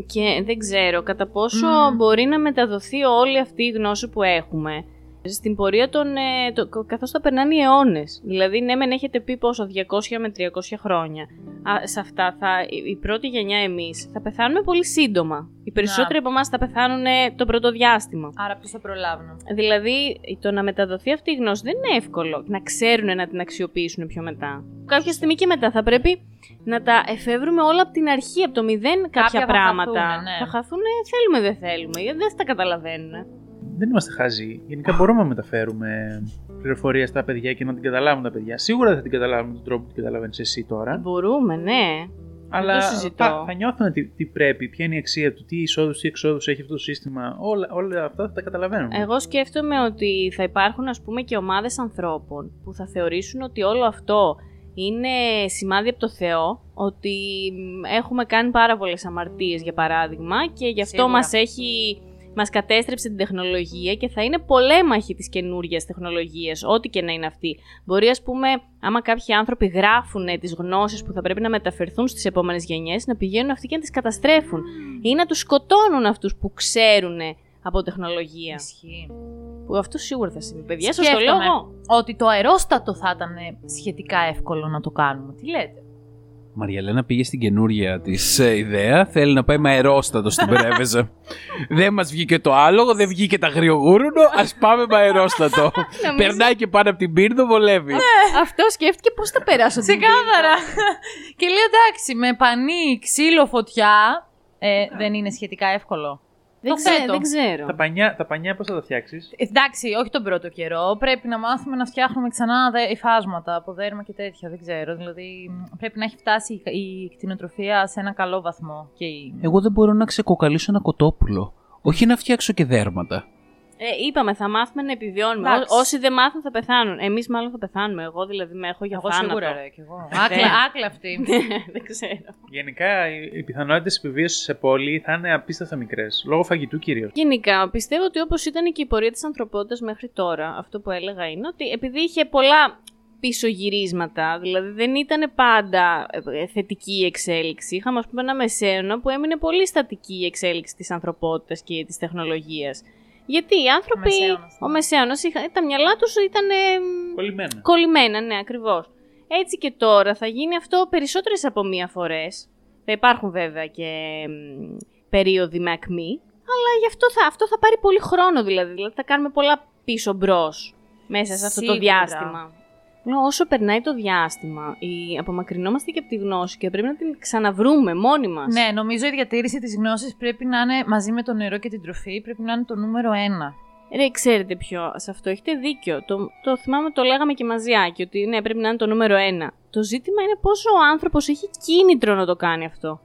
Και δεν ξέρω κατά πόσο Μμμ. μπορεί να μεταδοθεί όλη αυτή η γνώση που έχουμε στην πορεία των. Ε, το, καθώς θα περνάνε οι αιώνες. Δηλαδή, ναι, μεν έχετε πει πόσο, 200 με 300 χρόνια. Α, σε αυτά θα, η- η πρώτη γενιά εμείς θα πεθάνουμε πολύ σύντομα. Οι περισσότεροι από εμάς θα πεθάνουν ε, το πρώτο διάστημα. Άρα, ποιος θα προλάβουν; Δηλαδή, το να μεταδοθεί αυτή η γνώση δεν είναι εύκολο. Να ξέρουν να την αξιοποιήσουν πιο μετά. Κάποια στιγμή και μετά θα πρέπει να τα εφεύρουμε όλα από την αρχή, από το μηδέν κάποια, θα πράγματα. χαθούνε, ναι. Θα χαθούν, θέλουμε δεν θέλουμε, γιατί δεν τα καταλαβαίνουν. Δεν είμαστε χαζοί. Γενικά μπορούμε να μεταφέρουμε πληροφορία στα παιδιά και να την καταλάβουν τα παιδιά. Σίγουρα δεν θα την καταλάβουν με τον τρόπο που την καταλαβαίνεις εσύ τώρα. Μπορούμε, ναι. Αλλά συζητώ. θα, θα νιώθουν τι, τι πρέπει, ποια είναι η αξία του, τι εισόδους, τι εξόδους έχει αυτό το σύστημα. Όλα, όλα αυτά θα τα καταλαβαίνουν. Εγώ σκέφτομαι ότι θα υπάρχουν ας πούμε και ομάδες ανθρώπων που θα θεωρήσουν ότι όλο αυτό είναι σημάδι από το Θεό, ότι μ, έχουμε κάνει πάρα πολλές αμαρτίες για παράδειγμα και γι' αυτό Σίγουρα. μας έχει... Μας κατέστρεψε την τεχνολογία και θα είναι πολέμαχοι της καινούργια τεχνολογίας, ό,τι και να είναι αυτή. Μπορεί, ας πούμε, άμα κάποιοι άνθρωποι γράφουν τις γνώσεις που θα πρέπει να μεταφερθούν στις επόμενες γενιές, να πηγαίνουν αυτοί και να τις καταστρέφουν. Ή να τους σκοτώνουν αυτούς που ξέρουν από τεχνολογία. Ισχύει. Που αυτό σίγουρα θα συμβεί. Παιδιά, σας το λέω Σκέφτομαι εγώ. ότι το αερόστατο θα ήταν σχετικά εύκολο να το κάνουμε. Τι λέτε; Μαριαλένα πήγε στην καινούρια της ιδέα. Θέλει να πάει με αερόστατο στην Πρέβεζα. [LAUGHS] δεν μας βγήκε το άλογο, δεν βγήκε τα αγριογούρουνο. Α πάμε με αερόστατο. [LAUGHS] Περνάει και πάνω από την πύρδο, βολεύει. Αυτό σκέφτηκε πώς θα περάσω την Ξεκάθαρα. και λέει εντάξει, με πανί, ξύλο, φωτιά. Ε, δεν είναι σχετικά εύκολο. Δεν, Το ξέ, θέτω. δεν ξέρω. Τα πανιά, τα πανιά πώς θα τα φτιάξεις; Ε, Εντάξει, όχι τον πρώτο καιρό. Πρέπει να μάθουμε να φτιάχνουμε ξανά δε- υφάσματα από δέρμα και τέτοια. Δεν ξέρω. Δηλαδή, μ, πρέπει να έχει φτάσει η- η κτηνοτροφία σε ένα καλό βαθμό. Και η... Εγώ δεν μπορώ να ξεκοκαλίσω ένα κοτόπουλο. Όχι να φτιάξω και δέρματα. Ε, είπαμε, θα μάθουμε να επιβιώνουμε. Εντάξει. Ό- όσοι δεν μάθουν θα πεθάνουν. Εμείς μάλλον θα πεθάνουμε. Εγώ δηλαδή με έχω για Εγώ θάνατο. σίγουρα, ρε, κι εγώ. [LAUGHS] Άκλα, άκλα αυτή. [LAUGHS] δεν ξέρω. Γενικά, οι, οι πιθανότητες επιβίωσης σε πόλη θα είναι απίστευτα μικρές. Λόγω φαγητού κυρίως. Γενικά, πιστεύω ότι όπως ήταν και η πορεία της ανθρωπότητας μέχρι τώρα, αυτό που έλεγα είναι ότι επειδή είχε πολλά πίσω γυρίσματα, δηλαδή δεν ήταν πάντα ε, θετική η εξέλιξη. Είχαμε, ας πούμε, ένα μεσαίωνα που έμεινε πολύ στατική η εξέλιξη της ανθρωπότητας και της τεχνολογίας. Γιατί οι άνθρωποι. Μεσαίωνας, ναι. Ο μεσαίωνα, τα μυαλά τους ήταν. ε, μ, Κολλημένα. Κολλημένα, ναι, ακριβώς. Έτσι και τώρα θα γίνει αυτό περισσότερες από μία φορές. Θα υπάρχουν βέβαια και μ, περίοδοι με ακμή, αλλά γι' αυτό θα, αυτό θα πάρει πολύ χρόνο δηλαδή. Δηλαδή θα κάνουμε πολλά πίσω μπρος μέσα σε αυτό το Σίγουρα. διάστημα. Λέω, όσο περνάει το διάστημα, η... απομακρυνόμαστε και από τη γνώση και πρέπει να την ξαναβρούμε μόνοι μας. Ναι, νομίζω η διατήρηση της γνώσης πρέπει να είναι μαζί με το νερό και την τροφή, πρέπει να είναι το νούμερο ένα. Ρε, ξέρετε ποιο, σε αυτό έχετε δίκιο. Το, το θυμάμαι, το λέγαμε και μαζί, Άκη, ότι ναι, πρέπει να είναι το νούμερο ένα. Το ζήτημα είναι πόσο ο άνθρωπος έχει κίνητρο να το κάνει αυτό.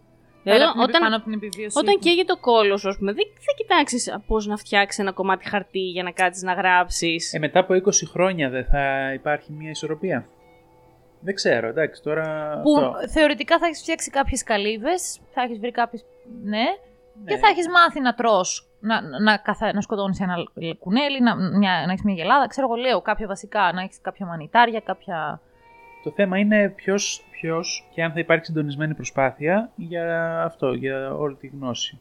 Δηλαδή, Πέρα από την- όταν, πάνω από την επιβίωση. όταν του. καίγεται το κόλος, ας πούμε, δεν θα κοιτάξεις πώς να φτιάξει ένα κομμάτι χαρτί για να κάτσεις να γράψεις. Ε, μετά από 20 χρόνια δεν θα υπάρχει μια ισορροπία; Δεν ξέρω, εντάξει, τώρα. Που αυτό. θεωρητικά θα έχεις φτιάξει κάποιες καλύβες, θα έχεις βρει κάποιε. Ναι, και Ναι. θα έχεις μάθει να τρως, να, να, να, καθα... να σκοτώνεις ένα κουνέλι, να, μια, να έχεις μια γελάδα. Ξέρω εγώ, λέω κάποια βασικά, να έχεις κάποια μανιτάρια, κάποια. Το θέμα είναι ποιος ποιος και αν θα υπάρξει συντονισμένη προσπάθεια για αυτό, για όλη τη γνώση.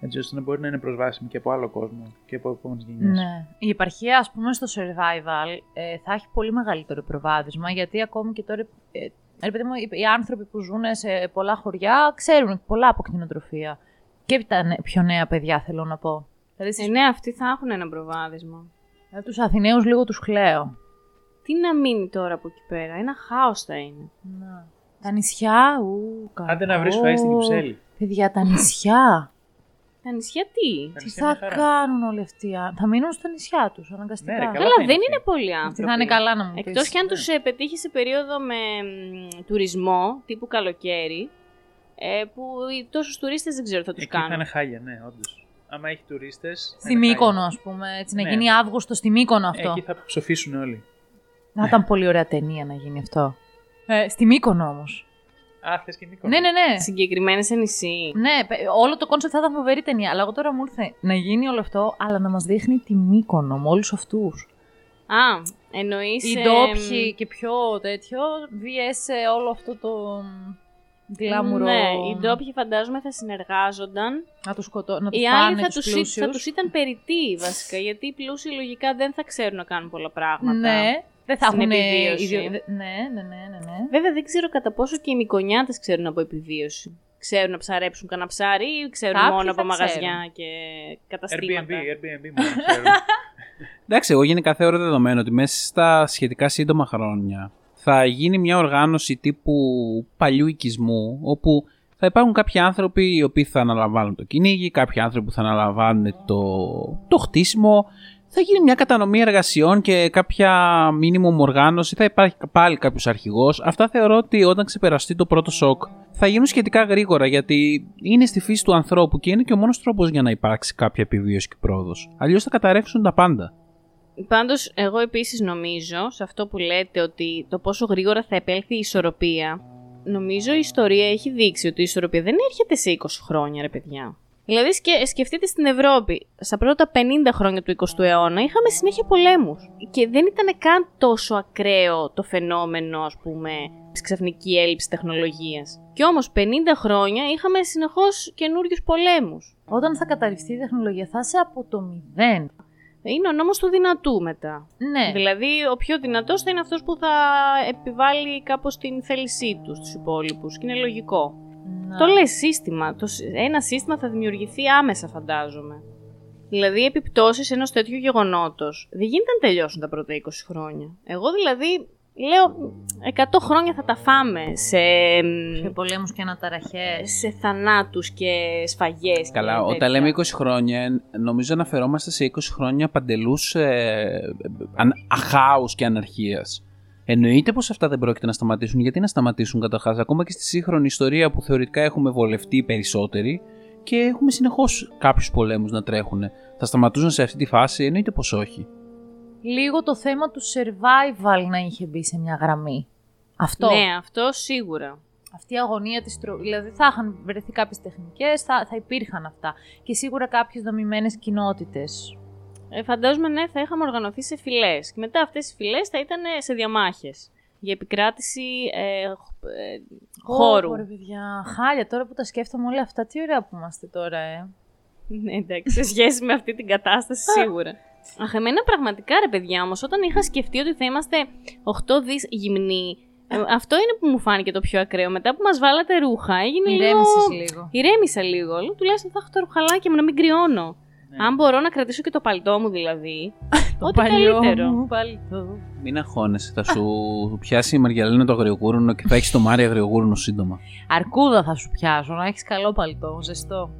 Έτσι ώστε να μπορεί να είναι προσβάσιμη και από άλλο κόσμο και από επόμενες γενιές. Ναι. Η επαρχία, ας πούμε, στο survival ε, θα έχει πολύ μεγαλύτερο προβάδισμα γιατί ακόμη και τώρα. Ε, ρε παιδί μου, οι- οι άνθρωποι που ζουν σε πολλά χωριά ξέρουν πολλά από κτηνοτροφία. Και τα νε- πιο νέα παιδιά θέλω να πω. Δηλαδή, Ε, στις- ναι, αυτοί θα έχουν ένα προβάδισμα. ε, τους Αθηναίους λίγο τους χλαίω. Τι να μείνει τώρα από εκεί πέρα, ένα χάος θα είναι. Να. Τα νησιά, ου, Άντε να βρεις κακό. φαΐς στην Κυψέλη. Παιδιά, τα νησιά. Τα νησιά τι; Τα Τι νησιά θα μια χαρά. κάνουν όλοι αυτοί. οι ά- Θα μείνουν στα νησιά τους, αναγκαστικά. Ναι, ρε, καλά. Καλά, θα είναι δεν αυτοί. είναι πολλοί Αυτοί άνθρωποι. θα είναι καλά να μου πεις. Εκτός και αν τους ε, πετύχει σε περίοδο με μ, τουρισμό, τύπου καλοκαίρι, ε, που οι- τόσους τουρίστες δεν ξέρω τι θα τους Εκεί θα κάνουν. είναι χάλια, ναι, όντως. Άμα έχει τουρίστες. Στη Μύκονο, ας πούμε, έτσι, να Ναι. γίνει Αύγουστο στη Μύκονο αυτό. Εκεί θα ψοφήσουν όλοι. Να ήταν πολύ ωραία ταινία να γίνει αυτό. Ε, στη Μύκονο όμως. Α, θες και Μύκονο. Ναι, ναι, ναι. Συγκεκριμένα σε νησί. Ναι, πε- όλο το concept θα ήταν φοβερή ταινία. Αλλά εγώ τώρα μου ήρθε να γίνει όλο αυτό, αλλά να μας δείχνει τη Μύκονο με όλους αυτούς. Α, εννοείς... Οι ε, ντόπιοι και πιο τέτοιο, versus, όλο αυτό το γκλάμουρο. Ναι, οι ντόπιοι φαντάζομαι θα συνεργάζονταν. Να τους, σκοτώ, να τους Οι άλλοι φάνε θα τους τους, πλούσιους. θα τους ήταν περιττοί βασικά, γιατί οι πλούσιοι λογικά δεν θα ξέρουν να κάνουν πολλά πράγματα. Ναι, δεν θα Στην έχουν επιβίωση. ιδιο- δε- Ναι, ναι, ναι, ναι. ναι. Βέβαια δεν ξέρω κατά πόσο και οι Μικονιάτες ξέρουν από επιβίωση. Ξέρουν να ψαρέψουν κανένα ψάρι ή ξέρουν Κάποιοι μόνο θα από μαγαζιά ξέρουν. και Airbnb, καταστήματα. Airbnb μόνο [LAUGHS] ξέρω. Εντάξει, εγώ γενικά θεωρώ δεδομένο ότι μέσα στα σχετικά σύντομα χρόνια θα γίνει μια οργάνωση τύπου παλιού οικισμού, όπου θα υπάρχουν κάποιοι άνθρωποι οι οποίοι θα αναλαμβάνουν το κυνήγι, κάποιοι άνθρωποι που θα αναλαμβάνουν το, το χτίσιμο, θα γίνει μια κατανομή εργασιών και κάποια μίνιμουμ οργάνωση, θα υπάρχει πάλι κάποιος αρχηγός. Αυτά θεωρώ ότι όταν ξεπεραστεί το πρώτο σοκ θα γίνουν σχετικά γρήγορα γιατί είναι στη φύση του ανθρώπου και είναι και ο μόνος τρόπος για να υπάρξει κάποια επιβίωση και πρόοδος. Αλλιώς θα καταρρεύσουν τα πάντα. Πάντως, εγώ επίσης νομίζω, σε αυτό που λέτε, ότι το πόσο γρήγορα θα επέλθει η ισορροπία, νομίζω η ιστορία έχει δείξει ότι η ισορροπία δεν έρχεται σε 20 χρόνια, ρε παιδιά. Δηλαδή, σκε- σκεφτείτε στην Ευρώπη, στα πρώτα 50 χρόνια του 20ου αιώνα είχαμε συνέχεια πολέμους. Και δεν ήταν καν τόσο ακραίο το φαινόμενο, ας πούμε, της ξαφνική έλλειψης τεχνολογίας. Και όμως 50 χρόνια είχαμε συνεχώς καινούριους πολέμους. Όταν θα καταρριφθεί η τεχνολογία, θα είσαι από το μηδέν. Είναι ο νόμος του δυνατού μετά. Ναι. Δηλαδή, ο πιο δυνατός θα είναι αυτός που θα επιβάλλει κάπως την θέλησή τους στους υπόλοιπους. Και είναι λογικό. Να. Το λες σύστημα. Το, σ- ένα σύστημα θα δημιουργηθεί άμεσα, φαντάζομαι. Δηλαδή, οι επιπτώσεις ενός τέτοιου γεγονότος δεν γίνεται να τελειώσουν τα πρώτα 20 χρόνια. Εγώ δηλαδή λέω 100 χρόνια θα τα φάμε σε, Σε πολέμου και αναταραχέ. σε θανάτους και σφαγές. Καλά, και όταν τέτοια. λέμε 20 χρόνια, νομίζω αναφερόμαστε σε 20 χρόνια παντελού ε, αν- αχάους και αναρχίας. Εννοείται πως αυτά δεν πρόκειται να σταματήσουν. Γιατί να σταματήσουν καταρχάς, ακόμα και στη σύγχρονη ιστορία που θεωρητικά έχουμε βολευτεί οι περισσότεροι και έχουμε συνεχώς κάποιους πολέμους να τρέχουν. Θα σταματούσαν σε αυτή τη φάση, εννοείται πως όχι. Λίγο το θέμα του survival να είχε μπει σε μια γραμμή. Αυτό. Ναι, αυτό σίγουρα. Αυτή η αγωνία της τρο... Δηλαδή θα είχαν βρεθεί κάποιες τεχνικές, θα, θα υπήρχαν αυτά. Και σίγουρα κάποιες δομημένες κοινότητες. Ε, φαντάζομαι ναι, θα είχαμε οργανωθεί σε φυλές. Και μετά αυτές οι φυλές θα ήταν σε διαμάχες. Για επικράτηση ε, χ- ε, χώρου. Ω, ρε παιδιά, χάλια τώρα που τα σκέφτομαι όλα αυτά, τι ωραία που είμαστε τώρα, ε. Ναι, εντάξει, σε σχέση με αυτή την κατάσταση σίγουρα. Αχ, εμένα πραγματικά ρε παιδιά όμω, όταν είχα σκεφτεί ότι θα είμαστε 8 δις γυμνοί, ε, αυτό είναι που μου φάνηκε το πιο ακραίο. Μετά που μας βάλατε ρούχα, έγινε Ηρέμησες λίγο. λίγο. Ηρέμησα λίγο. Λέω, τουλάχιστον θα έχω τα ρουχαλάκια μου να μην κρυώνω. Ναι. Αν μπορώ να κρατήσω και το παλτό μου δηλαδή. [LAUGHS] Το ό,τι παλιό καλύτερο. μου παλτό. Μην αγχώνεσαι, θα σου [LAUGHS] πιάσει η Μαργιαλίνα το αγριογούρνο και θα έχεις το Μάρια αγριογούρνο σύντομα. Αρκούδα θα σου πιάσω, να έχεις καλό παλτό, ζεστό.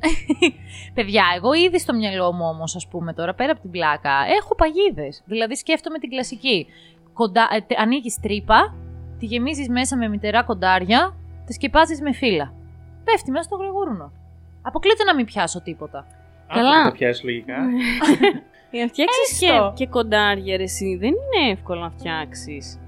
[LAUGHS] Παιδιά, εγώ ήδη στο μυαλό μου όμως, ας πούμε τώρα, πέρα από την πλάκα, έχω παγίδες. Δηλαδή σκέφτομαι την κλασική. Κοντά, ε, τε- ανοίγεις τρύπα, τη γεμίζεις μέσα με μητερά κοντάρια, τη σκεπάζεις με φύλλα. Πέφτει μέσα στο γρηγούρνο. Αποκλείται να μην πιάσω τίποτα. Καλά. Αν το πιάσει λογικά. [LAUGHS] Για να φτιάξεις και, Έστω. και κοντάρια, ρε, εσύ, δεν είναι εύκολο να φτιάξεις.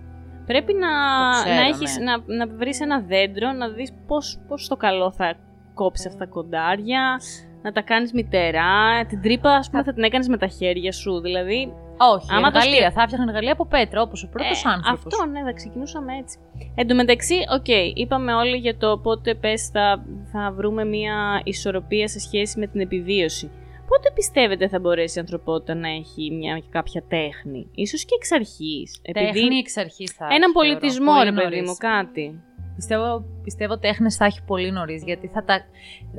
Πρέπει να, Το ξέρω, να, έχεις, ναι. να, να βρεις ένα δέντρο, να δεις πώς, πώς στο καλό θα κόψεις αυτά τα κοντάρια, να τα κάνεις μητερά, την τρύπα ας πούμε θα την έκανες με τα χέρια σου, δηλαδή... Όχι, Άμα το εργαλεία. σκε- Θα έφτιαχνα εργαλεία από πέτρα, όπως ο πρώτος ε, άνθρωπος. Αυτό, ναι, θα ξεκινούσαμε έτσι. Εν τω μεταξύ, οκ, είπαμε όλοι για το πότε πες θα, θα βρούμε μια ισορροπία σε σχέση με την επιβίωση. Πότε πιστεύετε θα μπορέσει η ανθρωπότητα να έχει μια κάποια τέχνη, ίσως και εξ αρχής. Τέχνη εξ αρχής θα έναν έχει, πολιτισμό, θεωρώ. ρε Πολύ παιδί νωρίς. μου, κάτι. Πιστεύω, πιστεύω τέχνες θα έχει πολύ νωρίς, γιατί θα τα,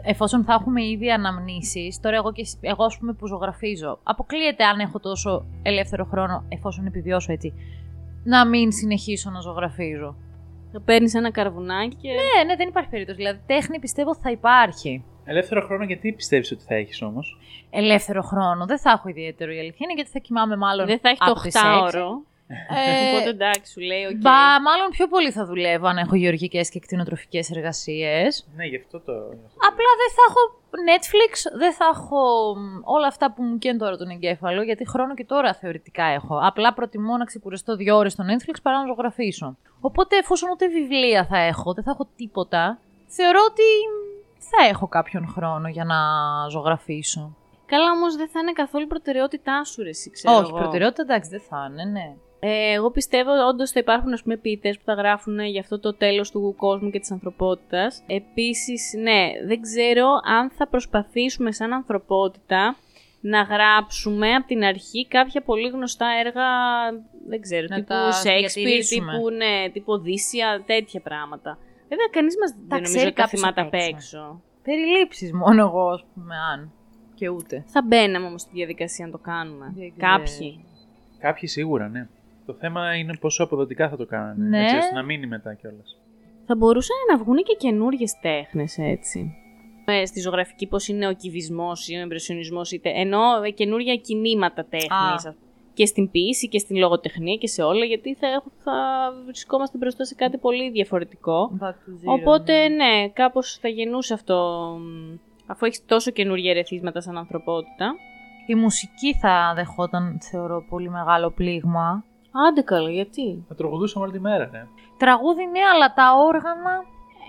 εφόσον θα έχουμε ήδη αναμνήσεις, τώρα εγώ, και, εσύ- εγώ ας πούμε που ζωγραφίζω, αποκλείεται αν έχω τόσο ελεύθερο χρόνο, εφόσον επιβιώσω έτσι, να μην συνεχίσω να ζωγραφίζω. Θα παίρνεις ένα καρβουνάκι και. Ναι, ναι, δεν υπάρχει περίπτωση. Δηλαδή, τέχνη πιστεύω θα υπάρχει. Ελεύθερο χρόνο γιατί πιστεύεις ότι θα έχεις όμως; Ελεύθερο χρόνο. Δεν θα έχω ιδιαίτερο η αλήθεια είναι γιατί θα κοιμάμαι μάλλον. Δεν θα έχει το από τις έξι. 8ωρο. Ε, Οπότε εντάξει, σου λέει, οκ. Μπα, μάλλον πιο πολύ θα δουλεύω αν έχω γεωργικές και κτηνοτροφικές εργασίες. Ναι, γι' αυτό το. Απλά δεν θα έχω Netflix, δεν θα έχω μ, όλα αυτά που μου καίνουν τώρα τον εγκέφαλο, γιατί χρόνο και τώρα θεωρητικά έχω. Απλά προτιμώ να ξεκουραστώ δύο ώρες στο Netflix παρά να ζωγραφίσω. Οπότε εφόσον ούτε βιβλία θα έχω, δεν θα έχω τίποτα, θεωρώ ότι θα έχω κάποιον χρόνο για να ζωγραφίσω. Καλά, όμως δεν θα είναι καθόλου προτεραιότητά σου, ρε, εσύ, ξέρω Όχι, εγώ. προτεραιότητα εντάξει δεν θα είναι, ναι. Ε, εγώ πιστεύω όντως θα υπάρχουν ας πούμε, ποιητές που θα γράφουν για αυτό το τέλος του κόσμου και της ανθρωπότητας. Επίσης, ναι, δεν ξέρω αν θα προσπαθήσουμε σαν ανθρωπότητα να γράψουμε από την αρχή κάποια πολύ γνωστά έργα, δεν ξέρω, Να τύπου τα Shakespeare, διατηρήσουμε. τύπου, ναι, τύπου Οδύσσια, τέτοια πράγματα. Βέβαια, κανείς μας δεν νομίζω ξέρει ότι τα κάποιος θυμάται απ' απ' έξω. έξω. Περιλήψεις μόνο εγώ, ας πούμε, αν. Και ούτε. Θα μπαίναμε όμως στη διαδικασία να το κάνουμε. Δεν ξέρω. Κάποιοι. Κάποιοι σίγουρα, ναι. Το θέμα είναι πόσο αποδοτικά θα το κάνανε. Ναι. Έτσι ώστε να μείνει μετά κιόλας. Θα μπορούσαν να βγουν και καινούριε τέχνες έτσι. ε, στη ζωγραφική πώς είναι ο κυβισμός ή ο εμπρεσιονισμός, είτε ενώ ε, καινούργια κινήματα τέχνης. Α. Και στην ποίηση και στην λογοτεχνία και σε όλα, γιατί θα, έχω- θα βρισκόμαστε μπροστά σε κάτι πολύ διαφορετικό. Back to zero, Οπότε, ναι, κάπως θα γεννούσε αυτό, μ, αφού έχεις τόσο καινούργια ερεθίσματα σαν ανθρωπότητα. Η μουσική θα δεχόταν, θεωρώ, πολύ μεγάλο πλήγμα. Άντε καλά, γιατί; Θα τραγουδούσαμε όλη τη μέρα, ναι. Τραγούδι ναι, αλλά τα όργανα.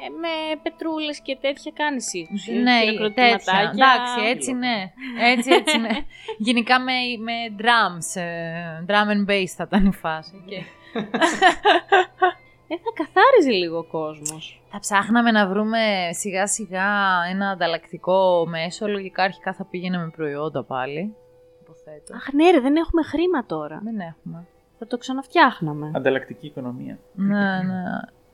Ε, με πετρούλες και τέτοια κάνεις σύγκρουση. Ναι, τέτοια. Εντάξει, έτσι. έτσι ναι. Έτσι, έτσι ναι. [LAUGHS] Γενικά με, με drums, ε, drum and bass θα ήταν η φάση. Και Ε, θα καθάριζε λίγο ο κόσμος. θα ψάχναμε να βρούμε σιγά σιγά ένα ανταλλακτικό μέσο. Λογικά αρχικά θα πήγαινε με προϊόντα πάλι. Υποθέτω. Αχ, ναι, ρε, δεν έχουμε χρήμα τώρα. Δεν έχουμε. Θα το ξαναφτιάχναμε. Ανταλλακτική οικονομία. Ναι, ναι.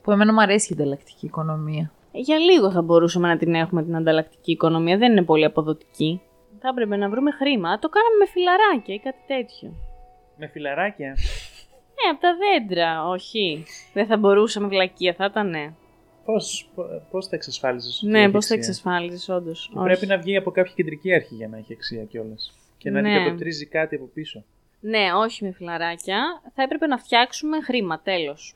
Που εμένα μου αρέσει η ανταλλακτική οικονομία. Ε, Για λίγο θα μπορούσαμε να την έχουμε την ανταλλακτική οικονομία. Δεν είναι πολύ αποδοτική. Θα έπρεπε να βρούμε χρήμα. Το κάναμε με φιλαράκια ή κάτι τέτοιο. Με φιλαράκια; Ναι, από τα δέντρα, όχι. Δεν θα μπορούσαμε βλακεία, θα ήταν ναι. Πώς, πώς θα εξασφάλιζες ότι Ναι, έχει πώς θα αξία; εξασφάλιζες, όντως. Πρέπει να βγει από κάποια κεντρική αρχή για να έχει αξία κιόλας. Και να Ναι. αντικατοπτρίζει κάτι από πίσω. Ναι, όχι με φιλαράκια. Θα έπρεπε να φτιάξουμε χρήμα, τέλος.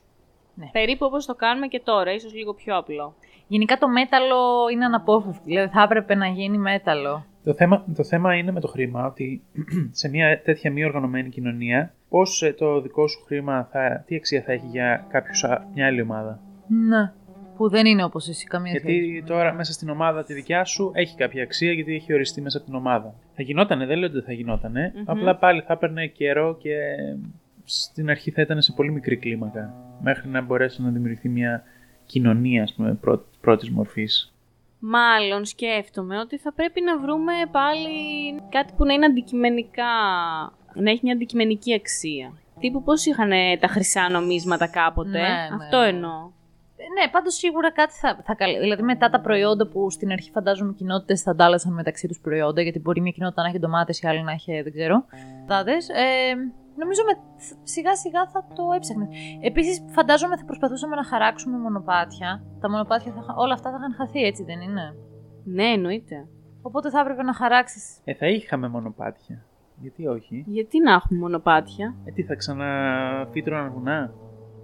Ναι. Περίπου όπως το κάνουμε και τώρα, ίσως λίγο πιο απλό. Γενικά το μέταλλο είναι αναπόφευκτο. Δηλαδή θα έπρεπε να γίνει μέταλλο. Το θέμα, το θέμα είναι με το χρήμα ότι [CLEARS THROAT] σε μια τέτοια μη οργανωμένη κοινωνία, πώς το δικό σου χρήμα, θα, τι αξία θα έχει για κάποιους, α- μια άλλη ομάδα; Ναι. Που δεν είναι όπως εσύ καμία σχέση. Γιατί τώρα μέσα στην ομάδα τη δικιά σου έχει κάποια αξία γιατί έχει οριστεί μέσα από την ομάδα. Θα γινότανε, δεν λέω ότι δεν θα γινότανε. Μμμ. Απλά πάλι θα έπαιρνε καιρό και στην αρχή θα ήταν σε πολύ μικρή κλίμακα. Μέχρι να μπορέσει να δημιουργηθεί μια κοινωνία, ας πούμε, πρω- πρώτης μορφής. Μάλλον σκέφτομαι ότι θα πρέπει να βρούμε πάλι κάτι που να είναι αντικειμενικά. να έχει μια αντικειμενική αξία. Τύπου πώς είχαν τα χρυσά νομίσματα κάποτε; Ναι, ναι, Αυτό ναι. εννοώ. Ναι, πάντως σίγουρα κάτι θα, θα καλ... Δηλαδή μετά τα προϊόντα που στην αρχή φαντάζομαι οι κοινότητες θα αντάλλασαν μεταξύ τους προϊόντα, γιατί μπορεί μια κοινότητα να έχει ντομάτες, η άλλη να έχει, δεν ξέρω. Δάδε. Ε, νομίζω με, σιγά σιγά θα το έψαχνε. Επίσης, φαντάζομαι θα προσπαθούσαμε να χαράξουμε μονοπάτια. Τα μονοπάτια, θα, είχα- όλα αυτά θα είχαν χαθεί, έτσι δεν είναι; Ναι, εννοείται. Οπότε θα έπρεπε να χαράξεις. Ε, θα είχαμε μονοπάτια. Γιατί όχι; Γιατί να έχουμε μονοπάτια; Ε, τι θα ξαναφύτρωναν βουνά;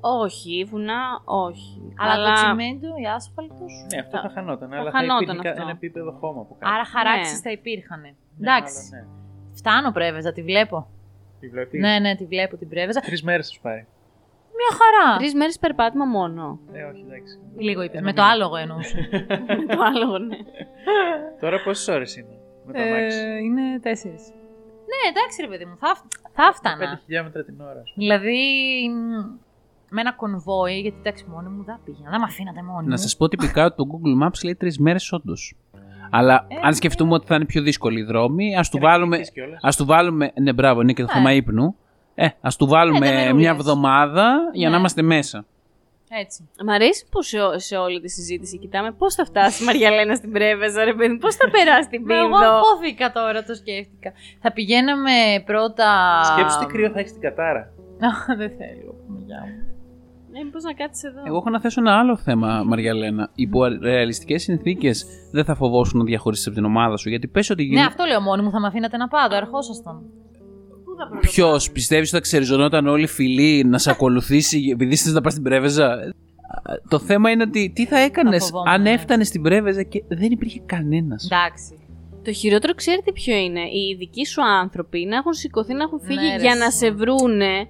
Όχι, βουνά, όχι. Αλλά, το τσιμέντο, η άσφαλτο. Ναι, αυτό θα, χανόταν. αλλά χανόταν θα υπήρχε αυτό. ένα επίπεδο χώμα από κάτω. Άρα χαράξεις Ναι. θα υπήρχαν. Ναι, Εντάξει. μάλλον, ναι. Φτάνω πρέβεζα, τη βλέπω. Τη βλέπεις; Ναι, ναι, τη βλέπω την πρέβεζα. Τρεις μέρες θα σου πάρει. Μια χαρά. Τρεις μέρες περπάτημα μόνο. Ε, όχι, εντάξει. Λίγο είπες. Ένα Με το μήνα. άλογο εννοούσες. [LAUGHS] Με το άλλο, ναι. Τώρα πόσες ώρες είναι με το αμάξι. Ε, είναι τέσσερις. Ναι, εντάξει, ρε παιδί μου, θα, θα φτάνα. 5 χιλιόμετρα την ώρα. ας πούμε. Δηλαδή, μ, με ένα κονβόι, γιατί εντάξει, μόνη μου δεν πήγαινα. Δεν με αφήνατε μόνη μου. Να σας πω τυπικά ότι το Google Maps λέει τρεις μέρες όντως. Αλλά Ε, αν σκεφτούμε ότι θα είναι πιο δύσκολη η δρόμη, ας του Και να βάλουμε. κοιμηθείς κιόλας. Ας του βάλουμε. Ναι, μπράβο, είναι και το Ναι. θέμα ύπνου. Ε, ας του βάλουμε μερούλες. μια εβδομάδα για Ναι. να είμαστε μέσα. Έτσι. Μ' αρέσει που σε, ό- σε όλη τη συζήτηση κοιτάμε πώς θα φτάσει η Μαριαλένα στην Πρέβεζα, ρε παιδί, πώς θα περάσει την Μα εγώ πίνδο. αγχώθηκα τώρα, το σκέφτηκα. Θα πηγαίναμε πρώτα. Σκέψου τι κρύο θα έχεις στην Κατάρα. Α, δεν θέλω. Γεια μου. Ε, πώς να κάτσεις εδώ. Εγώ έχω να θέσω ένα άλλο θέμα, Μαριαλένα. Υπό ρεαλιστικές συνθήκες δεν θα φοβόσουν να διαχωρίσει από την ομάδα σου. Γιατί πες ότι Ναι, γίνει. αυτό λέω μόνη μου, θα με αφήνατε να πάω, ερχόσασταν. Ποιος πιστεύεις ότι θα ξεριζωνόταν όλοι οι φιλοί να σε ακολουθήσει [LAUGHS] επειδή θε να πας στην Πρέβεζα; Το θέμα είναι ότι τι θα έκανες φοβόμουν, αν ναι. έφτανε στην Πρέβεζα και δεν υπήρχε κανένας; Εντάξει. Το χειρότερο ξέρετε ποιο είναι; Οι δικοί σου άνθρωποι να έχουν σηκωθεί, να έχουν φύγει Ναι, ρε, για να εσύ. σε βρούνε.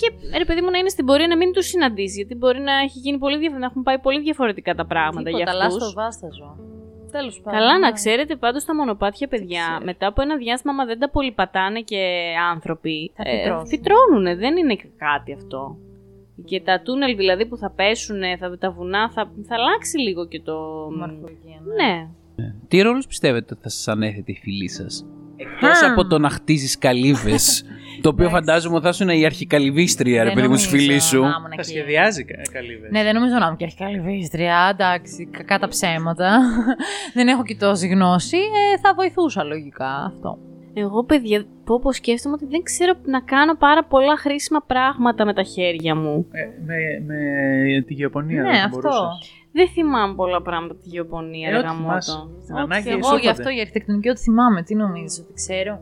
Και ρε παιδί μου να είναι στην πορεία να μην τους συναντήσει. Γιατί μπορεί να, έχει γίνει πολύ διαφορετικά, να έχουν πάει πολύ διαφορετικά τα πράγματα Τίποτα, για λάστο αυτούς. βάσταζο. Τέλος πάντων. Καλά να ναι. ξέρετε πάντως τα μονοπάτια παιδιά ξέρω. μετά από ένα διάστημα μα δεν τα πολυπατάνε και άνθρωποι Θα ε, φυτρώσουν. φυτρώνουνε, δεν είναι κάτι αυτό. Και τα τούνελ δηλαδή που θα πέσουν, θα, τα βουνά, θα, θα αλλάξει λίγο και το... Μορφολογία, Ναι. Τι ρόλους πιστεύετε ότι θα σας ανέθετε η φιλή σας, Εκτός από το να χτίζεις καλύβες, [LAUGHS] το οποίο φαντάζομαι ότι θα ήσουν η αρχικαλυβίστρια, ρε Δεν παιδί μου, στη νομίζω φίλης σου. να ήμουν Θα εκεί. σχεδιάζει κα- καλύβες. Ναι, δεν νομίζω να είμαι και αρχικαλυβίστρια. Εντάξει, κακά τα ψέματα. [LAUGHS] δεν έχω και τόση γνώση. Ε, θα βοηθούσα λογικά αυτό. Εγώ παιδιά, πω πω σκέφτομαι ότι δεν ξέρω να κάνω πάρα πολλά χρήσιμα πράγματα με τα χέρια μου. Ε, με, με τη γεωπονία Ναι, δεν αυτό. μπορούσες. Δεν θυμάμαι πολλά πράγματα από τη γεωπονία, Ε, ρε ό,τι γαμώτο. θυμάσαι. Στην Ό,τι ανάγκη θέλω. Εγώ Ισόποτε. γι' αυτό η αρχιτεκτονική ό,τι θυμάμαι. Τι νομίζεις ότι ξέρω.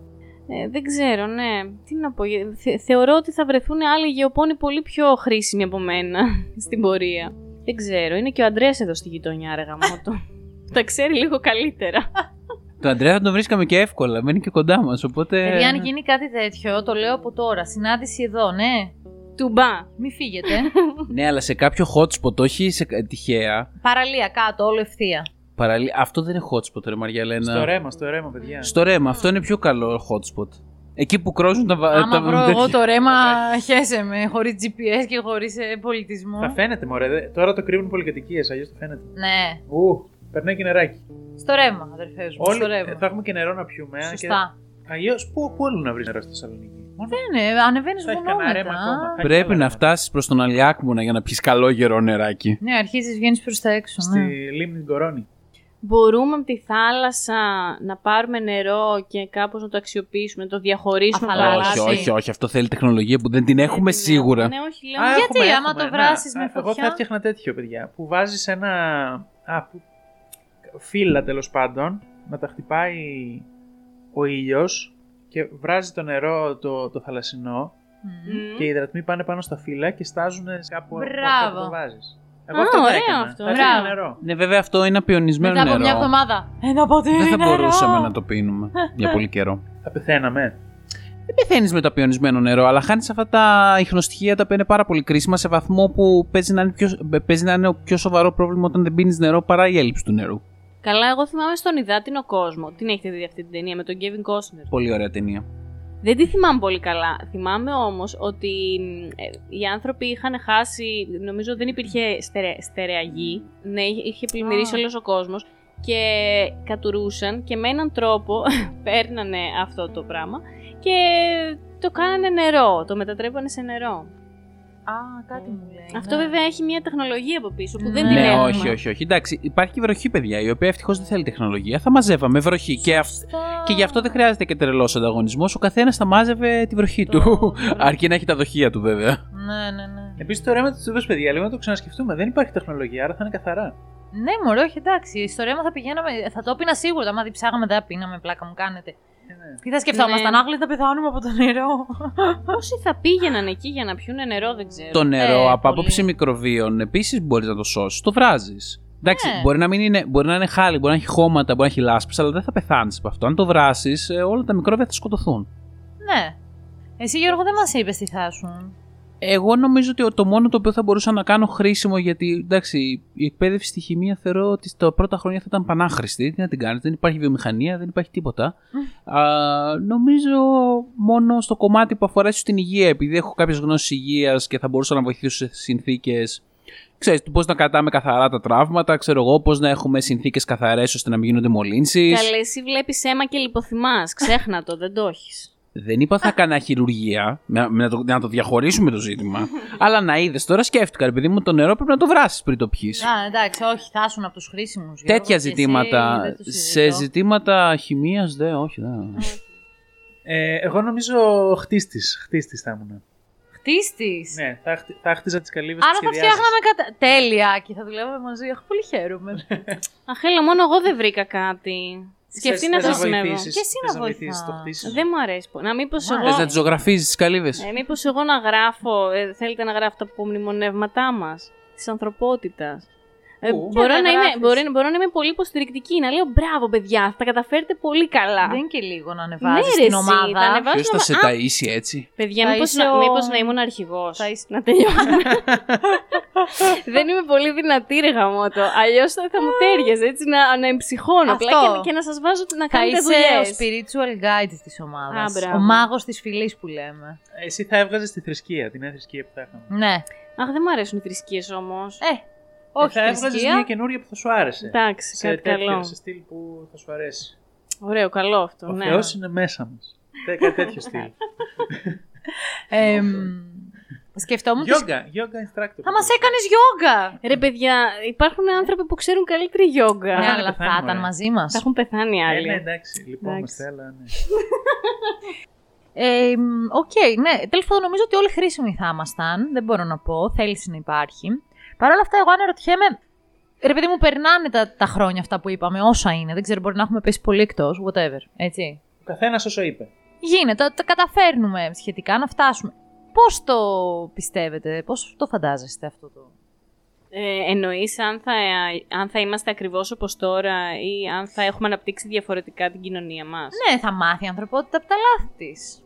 Ε, δεν ξέρω, ναι. Τι να πω. ε, θε- θεωρώ ότι θα βρεθούν άλλοι γεωπόνοι πολύ πιο χρήσιμοι από μένα [LAUGHS] στην πορεία. Δεν ξέρω. Είναι και ο Αντρέα εδώ στη γειτονιά, ρε γαμώτο. [LAUGHS] Τα ξέρει λίγο καλύτερα. Το Αντρέα θα τον βρίσκαμε και εύκολα. Μένει και κοντά μας. Οπότε. Παιδιά, αν γίνει κάτι τέτοιο, το λέω από τώρα. Συνάντηση εδώ, ναι. Τουμπά. Μη φύγετε. [LAUGHS] Ναι, αλλά σε κάποιο hotspot, όχι σε τυχαία. Παραλία κάτω, όλο ευθεία. Παραλία. Αυτό δεν είναι hotspot, ρε Μαριαλένα. Στο ρέμα, στο ρέμα, παιδιά. Στο ρέμα, αυτό είναι πιο καλό hotspot. Εκεί που κρόζουν τα βα- Άμα τα βρω τέτοια. εγώ το ρέμα, [LAUGHS] χέσε με, χωρίς GPS και χωρίς ε, πολιτισμό. Θα φαίνεται, μωρέ. δε- Τώρα το κρύβουν πολυκατοικίες, αλλιώς το φαίνεται. Ναι, Ου, περνάει και νεράκι. στο ρέμα, αδερφές μου, Όλοι στο ε, ρέμα. θα έχουμε και νερό να πιούμε. ε, Σωστά. Και... Αλλιώς, πού, πού αλλού να βρεις νερό στη Θεσσαλονίκη; Μόνο Ναι, ναι, ανεβαίνεις θα έχει βουνό κανένα ρέμα μετά. ακόμα. Θα έχει Πρέπει άλλα να ρέματα. φτάσεις προς τον Αλιάκμουνα για να πιεις καλό γερό νεράκι. Ναι, αρχίζεις, βγαίνεις προς τα έξω, Στη ναι. λίμνη Κορώνη. Μπορούμε από τη θάλασσα να πάρουμε νερό και κάπως να το αξιοποιήσουμε, να το διαχωρίσουμε. από τα Αφαλάσει. Όχι, λάθη; όχι, όχι. Αυτό θέλει τεχνολογία που δεν την έχουμε Δεν την σίγουρα. έχω. Ναι, όχι, λέω. Α, Γιατί, έχουμε, άμα έχουμε. το βράσεις Να, με α, Εγώ φωτιά; θα έφτιαχνα τέτοιο, παιδιά. Που βάζεις ένα. Α, που... φύλλα τέλος πάντων, να τα χτυπάει ο ήλιος και βράζει το νερό το, το θαλασσινό Μμμ. και οι υδρατμοί πάνε πάνω στα φύλλα και στάζουν κάπου Μπράβο. κάπου το βάζεις. Εγώ Α, αυτό θα ωραίο έκανα. αυτό. Θα έφτιαχνα Μπράβο. νερό. Ναι, βέβαια αυτό είναι απειονισμένο Μετά από νερό. μια εβδομάδα. Ένα ποτήρι Δεν θα νερό. μπορούσαμε να το πίνουμε για πολύ καιρό. Θα πεθαίναμε. Δεν πεθαίνεις με το απειονισμένο νερό, αλλά χάνεις αυτά τα ιχνοστοιχεία τα οποία είναι πάρα πολύ κρίσιμα σε βαθμό που παίζει να είναι, πιο, παίζει να είναι πιο σοβαρό πρόβλημα όταν δεν πίνεις νερό παρά η έλλειψη του νερού. Καλά, εγώ θυμάμαι στον Υδάτινο κόσμο. Την έχετε δει αυτή την ταινία με τον Kevin Costner. Πολύ ωραία ταινία. Δεν τη θυμάμαι πολύ καλά. Θυμάμαι όμως ότι ε, οι άνθρωποι είχαν χάσει. Νομίζω δεν υπήρχε στερε, στερεά γη. Ναι, είχε- είχε πλημμυρίσει Α. όλος ο κόσμος. Και κατουρούσαν και με έναν τρόπο [LAUGHS] παίρνανε αυτό το πράγμα και το κάνανε νερό. Το μετατρέπανε σε νερό. Α, κάτι μου λέει. Αυτό ναι. βέβαια έχει μια τεχνολογία από πίσω που δεν Ναι, την Ναι, έχουμε. όχι, όχι, όχι. Εντάξει, υπάρχει και βροχή, παιδιά, η οποία ευτυχώς δεν θέλει τεχνολογία. Θα μαζεύαμε βροχή. Και, αυ... Σωστά. και γι' αυτό δεν χρειάζεται και τρελός ανταγωνισμός. Ο καθένας θα μάζευε τη βροχή Το- του. [LAUGHS] Αρκεί να έχει τα δοχεία του, βέβαια. Ναι, ναι, ναι. Επίσης το ρέμα της τουβέ, παιδιά, λίγο να το ξανασκεφτούμε. Δεν υπάρχει τεχνολογία, άρα θα είναι καθαρά. Ναι, μωρέ, όχι εντάξει. Στο ρέμα θα πηγαίναμε. Θα το πίνα σίγουρα. Άμα διψάγαμε, δεν θα πίναμε, πλάκα μου κάνετε. Ε, ναι. Τι θα σκεφτόμασταν, Ναι. άγλοι θα πεθάνουμε από το νερό. Πόσοι θα πήγαιναν εκεί για να πιούνε νερό, δεν ξέρω. Το νερό Ε, από πολύ. άποψη μικροβίων επίσης μπορείς να το σώσεις. Το βράζεις. Εντάξει, Ναι. μπορεί, να μην είναι, μπορεί να είναι χάλι, μπορεί να έχει χώματα, μπορεί να έχει λάσπες, αλλά δεν θα πεθάνεις από αυτό. Αν το βράσει, όλα τα μικρόβια θα σκοτωθούν. ναι. Εσύ, Γιώργο, δεν μας είπες τι θα ήσουν. Εγώ νομίζω ότι το μόνο το οποίο θα μπορούσα να κάνω χρήσιμο, γιατί εντάξει, η εκπαίδευση στη χημεία θεωρώ ότι στα πρώτα χρόνια θα ήταν πανάχρηστη. Τι να την κάνεις, δεν υπάρχει βιομηχανία, δεν υπάρχει τίποτα. Α, νομίζω μόνο στο κομμάτι που αφορά ίσως την υγεία, επειδή έχω κάποιες γνώσεις υγείας και θα μπορούσα να βοηθήσω σε συνθήκες. Ξέρεις, πώς να κρατάμε καθαρά τα τραύματα, ξέρω εγώ, πώς να έχουμε συνθήκες καθαρές ώστε να μην γίνονται μολύνσεις. Καλέ, εσύ βλέπεις αίμα και λιποθυμάς. Ξέχνα το, δεν το έχεις. Δεν είπα θα έκανα χειρουργία, με- με να το, να το διαχωρίσουμε το ζήτημα. αλλά να είδες τώρα σκέφτηκα, ρε παιδί μου, το νερό πρέπει να το βράσεις πριν το πιεις. Α, εντάξει, όχι, θα ήσουν από τους χρήσιμους. Τέτοια ζητήματα. Σε ζητήματα χημίας, δεν, όχι, δεν. Ε, εγώ νομίζω χτίστης. Χτίστης θα ήμουν. Χτίστης; Ναι, θα, χτι- θα χτίζα τις καλύβες Άρα θα φτιάχναμε κατα... Τέλεια και θα δουλεύαμε μαζί. Αχ, πολύ χαίρομαι. [LAUGHS] Αχ, έλα, μόνο εγώ δεν βρήκα κάτι. Σκεφτεί να χρησιμεύω. Και εσύ να βοηθάς. το χτίσεις. Δεν μου αρέσει. πο- Να μήπως Μ' εγώ. αρέσει. Θες να τι ζωγραφίζεις τις καλύβες; Ε, μήπως εγώ να γράφω. ε, θέλετε να γράφω τα απομνημονεύματά μας. Της ανθρωπότητας. Ε, Πού; μπορώ, Και να να είμαι, γράφεις. μπορεί, μπορώ να είμαι πολύ υποστηρικτική. Να λέω μπράβο, παιδιά, θα τα καταφέρετε πολύ καλά. Δεν είναι και λίγο να Ναι, ανεβάζει ρε, την εσύ, ομάδα. τα ανεβάζω Ποιος θα να- σε Α, ταΐσει έτσι; Παιδιά, Θα μήπως, είσαι να, ο- μήπως να ήμουν αρχηγός. Θα είσαι- Να τελειώνουμε. [LAUGHS] Δεν είμαι πολύ δυνατή ρε γαμότο. Αλλιώς θα, θα μου τέριαζε έτσι να, να εμψυχώνω απλά Αυτό. και, και να σας βάζω να Θα κάνετε είσαι ο δουλειές. spiritual guide της ομάδας. Α, μπράβο. ο μάγος της φυλής που λέμε. Εσύ θα έβγαζες τη θρησκεία, την νέα θρησκεία που θα είχαμε. Ναι. Αχ, δεν μου αρέσουν οι θρησκείες όμως. Ε, όχι θα έβγαζες θρησκεία. μια καινούρια που θα σου άρεσε. Εντάξει, σε κάτι τέτοιο, καλό. σε στυλ που θα σου αρέσει. Ωραίο, καλό αυτό. Ο ναι. Θεός είναι μέσα μας. Τε- Κάτι τέτοιο στυλ. [LAUGHS] Ε, σκεφτόμουν τις- Yoga, yoga instructor. Θα μας έκανες γιόγκα. Ρε παιδιά, υπάρχουν άνθρωποι που ξέρουν καλύτερη γιόγκα. Ναι, θα αλλά πεθάνουμε, θα ήταν ρε. μαζί μας. Θα έχουν πεθάνει Ε, άλλοι. ναι, εντάξει, λυπόμαστε, Εντάξει. αλλά ναι. Ε, μ, Οκ, ναι. Τέλος πάντων, νομίζω ότι όλοι χρήσιμοι θα ήμασταν. Δεν μπορώ να πω. Θέληση να υπάρχει. Παρ' όλα αυτά, εγώ αναρωτιέμαι. Ρε παιδί μου, περνάνε τα, τα χρόνια αυτά που είπαμε, όσα είναι. Δεν ξέρω, μπορεί να έχουμε πέσει πολύ εκτός, whatever. Έτσι. Ο καθένας όσο είπε. Γίνεται, τα, τα καταφέρνουμε σχετικά να φτάσουμε. Πώς το πιστεύετε, πώς το φαντάζεστε αυτό το. Ε, εννοείς αν θα, αν θα είμαστε ακριβώς όπως τώρα ή αν θα έχουμε αναπτύξει διαφορετικά την κοινωνία μας; Ναι, θα μάθει η ανθρωπότητα από τα λάθη της.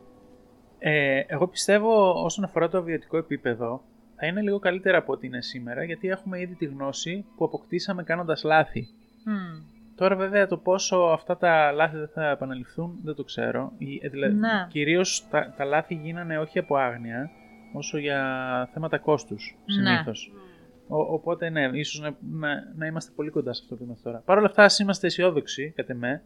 Ε, εγώ πιστεύω όσον αφορά το βιωτικό επίπεδο θα είναι λίγο καλύτερα από ό,τι είναι σήμερα γιατί έχουμε ήδη τη γνώση που αποκτήσαμε κάνοντας λάθη. Τώρα βέβαια το πόσο αυτά τα λάθη δεν θα επαναληφθούν δεν το ξέρω. Η- ε, δηλα- Ναι. Κυρίως τα, τα λάθη γίνανε όχι από άγνοια όσο για θέματα κόστους Ναι. συνήθως. Ο, οπότε ναι, ίσως να, να, να είμαστε πολύ κοντά σε αυτό που είμαστε τώρα. Παρ' όλα αυτά, ας είμαστε αισιόδοξοι, κατά με,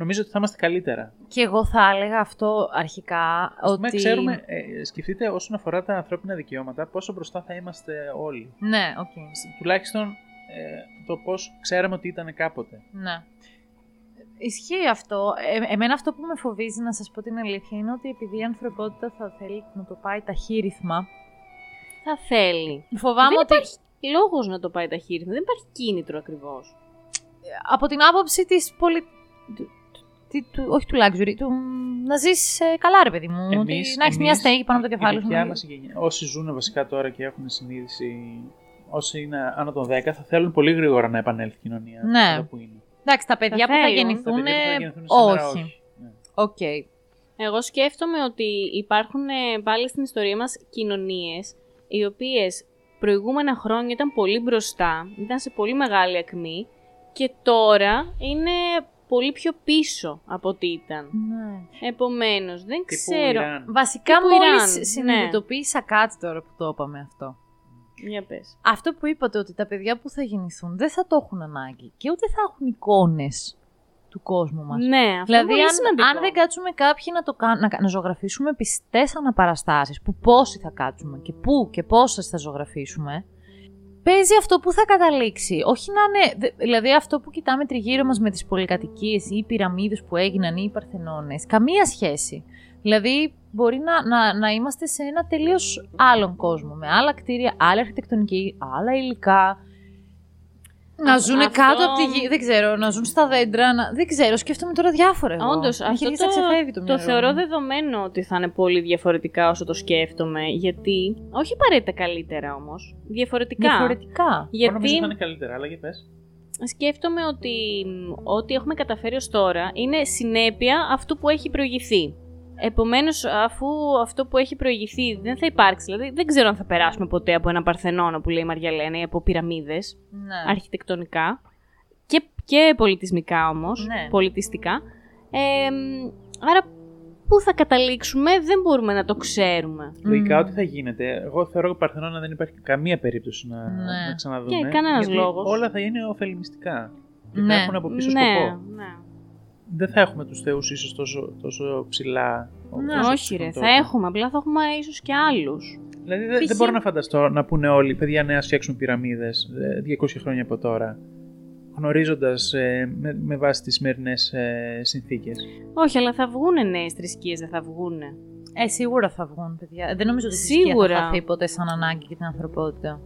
νομίζω ότι θα είμαστε καλύτερα. Και εγώ θα έλεγα αυτό αρχικά Ότι... ότι. Ξέρουμε, ε, σκεφτείτε όσον αφορά τα ανθρώπινα δικαιώματα, πόσο μπροστά θα είμαστε όλοι. Ναι, οκ. Τουλάχιστον ε, το πώς ξέραμε ότι ήταν κάποτε. Ναι. Ισχύει αυτό. Ε, εμένα αυτό που με φοβίζει, να σας πω την αλήθεια, είναι ότι επειδή η ανθρωπότητα θα θέλει να το πάει ταχύρυθμα, Θα θέλει. φοβάμαι δεν ότι υπάρχει λόγος να το πάει ταχύρυθμα. Δεν υπάρχει κίνητρο ακριβώς. από την άποψη της πολι... του, του- του- όχι του luxury, του να ζεις ε, καλά ρε παιδί μου, ότι Εμείς- να έχεις μια εμείς, στέγη πάνω από το κεφάλι Η σου. δικιά να- μας γενιά, όσοι ζουν βασικά τώρα και έχουν συνείδηση, όσοι είναι άνω των 10, θα θέλουν πολύ γρήγορα να επανέλθει η κοινωνία. Ναι. εδώ που είναι. Εντάξει, τα παιδιά που θα θέλουν. Τα γεννηθούν, παιδιά που θα ε, γεννηθούν σήμερα, όχι. Ναι. Οκ. Εγώ σκέφτομαι ότι υπάρχουν ε, πάλι στην ιστορία μας κοινωνίες οι οποίες προηγούμενα χρόνια ήταν πολύ μπροστά, ήταν σε πολύ μεγάλη ακμή και τώρα είναι πολύ πιο πίσω από ό,τι ήταν. Ναι. Επομένως, δεν Τύπου ξέρω. Ιράν. Βασικά Τύπου μόλις Ιράν, συνειδητοποίησα κάτι τώρα που το είπαμε αυτό. Για πες. Αυτό που είπατε ότι τα παιδιά που θα γεννηθούν δεν θα το έχουν ανάγκη και ούτε θα έχουν εικόνες του κόσμου μας. Ναι, αυτό Δηλαδή, είναι πολύ αν, σημαντικό. αν δεν κάτσουμε κάποιοι να, το, κα- να, να ζωγραφίσουμε πιστές αναπαραστάσεις, που πόσοι θα κάτσουμε και πού και πόσες θα ζωγραφίσουμε, παίζει αυτό που θα καταλήξει. Όχι να είναι. δε- Δηλαδή, αυτό που κοιτάμε τριγύρω μας με τις πολυκατοικίες ή οι πυραμίδες που έγιναν ή οι παρθενώνες, καμία σχέση. Δηλαδή, μπορεί να, να, να είμαστε σε ένα τελείως άλλον κόσμο, με άλλα κτίρια, άλλη αρχιτεκτονική, άλλα υλικά. Να Α- ζουν αυτό- κάτω από τη γη, δεν ξέρω, να ζουν στα δέντρα, να... δεν ξέρω, σκέφτομαι τώρα διάφορα εγώ. Όντως, Με αυτό έχει αρχίσει να ξεφεύγει το, το, μυαλό θεωρώ μου. δεδομένο ότι θα είναι πολύ διαφορετικά όσο το σκέφτομαι. Γιατί, όχι απαραίτητα καλύτερα όμως. Διαφορετικά. Διαφορετικά. Εγώ Γιατί νομίζω θα είναι καλύτερα, αλλά για πες. σκέφτομαι ότι μ, ό,τι έχουμε καταφέρει ως τώρα είναι συνέπεια αυτού που έχει προηγηθεί. Επομένως, αφού αυτό που έχει προηγηθεί δεν θα υπάρξει, δηλαδή δεν ξέρω αν θα περάσουμε ποτέ από ένα παρθενώνα που λέει η Μαριαλένα ή από πυραμίδες Ναι. αρχιτεκτονικά και, και πολιτισμικά όμως, Ναι. πολιτιστικά. Ε, μ, άρα πού θα καταλήξουμε δεν μπορούμε να το ξέρουμε. Λογικά Μμμ. ό,τι θα γίνεται. Εγώ θεωρώ ότι Παρθενώνα δεν υπάρχει καμία περίπτωση να, Ναι. να ξαναδούμε. Και κανένας γιατί λόγος. Όλα θα είναι ωφελημιστικά. Και Ναι. θα έχουν από πίσω ναι, σκοπό. ναι. Δεν θα έχουμε τους θεούς ίσως τόσο, τόσο ψηλά. Ναι. όσο Όχι ρε, ήταν θα τότε. έχουμε, απλά θα έχουμε ίσως και άλλους. Δηλαδή δεν, Π.χ. δεν μπορώ να φανταστώ να πούνε όλοι, παιδιά, ναι, ας φτιάξουμε πυραμίδες ε, 200 χρόνια από τώρα. Γνωρίζοντας ε, με, με βάση τις σημερινές ε, συνθήκες. Όχι, αλλά θα βγούνε νέες θρησκείες, δεν θα βγούνε. Ε, σίγουρα θα βγουν, παιδιά. Δεν νομίζω ότι η θρησκεία Σίγουρα. θα χαθεί ποτέ σαν ανάγκη για την ανθρωπότητα.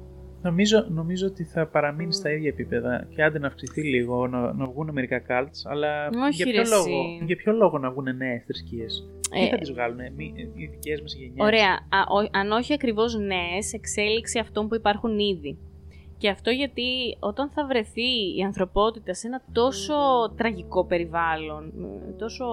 Νομίζω, νομίζω ότι θα παραμείνει στα ίδια επίπεδα και άντε να αυξηθεί λίγο, να, να βγουν μερικά cults, αλλά Όχι, για, ποιο ρε, λόγο, εσύ. για ποιο λόγο να βγουν νέες θρησκείες; Τι Ε, θα τις βγάλουν, μη, οι δικές μας γενιές; Ωραία. Α, ο- αν όχι ακριβώς νέες, εξέλιξη αυτών που υπάρχουν ήδη. Και αυτό γιατί όταν θα βρεθεί η ανθρωπότητα σε ένα τόσο τραγικό περιβάλλον, ε, τόσο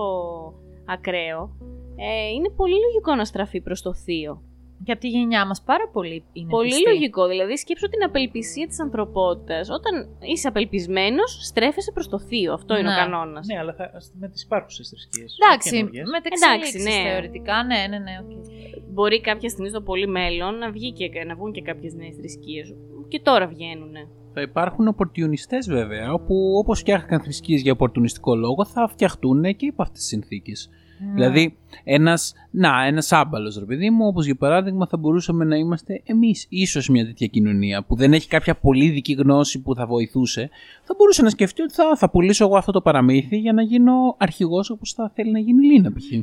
ακραίο, ε, είναι πολύ λογικό να στραφεί προς το θείο. Και από τη γενιά μας πάρα πολύ είναι Πολύ πιστοί. λογικό. Δηλαδή, σκέψου την απελπισία της ανθρωπότητας. Όταν είσαι απελπισμένος, στρέφεσαι προς το θείο. Αυτό είναι ο Ναι. κανόνας. Ναι, αλλά θα, με τις υπάρχουσες θρησκείες. Εντάξει, όχι καινούριες. μετεξελίξεις Εντάξει, ναι. θεωρητικά, ναι, ναι, ναι, οκ. Μπορεί κάποια στιγμή στο πολύ μέλλον να, βγει και, να βγουν και κάποιες νέες θρησκείες. Και τώρα βγαίνουν. Θα υπάρχουν οπορτουνιστές βέβαια, όπου όπως φτιάχτηκαν θρησκείες για οπορτουνιστικό λόγο, θα φτιαχτούν και υπό αυτές τις συνθήκες. Ναι. Δηλαδή, ένας, να, ένας άμπαλος ρε παιδί μου, όπως για παράδειγμα θα μπορούσαμε να είμαστε εμείς, ίσως μια τέτοια κοινωνία που δεν έχει κάποια πολύ ειδική γνώση που θα βοηθούσε, θα μπορούσε να σκεφτεί ότι θα, θα πουλήσω εγώ αυτό το παραμύθι για να γίνω αρχηγός όπως θα θέλει να γίνει η Λίνα π.χ.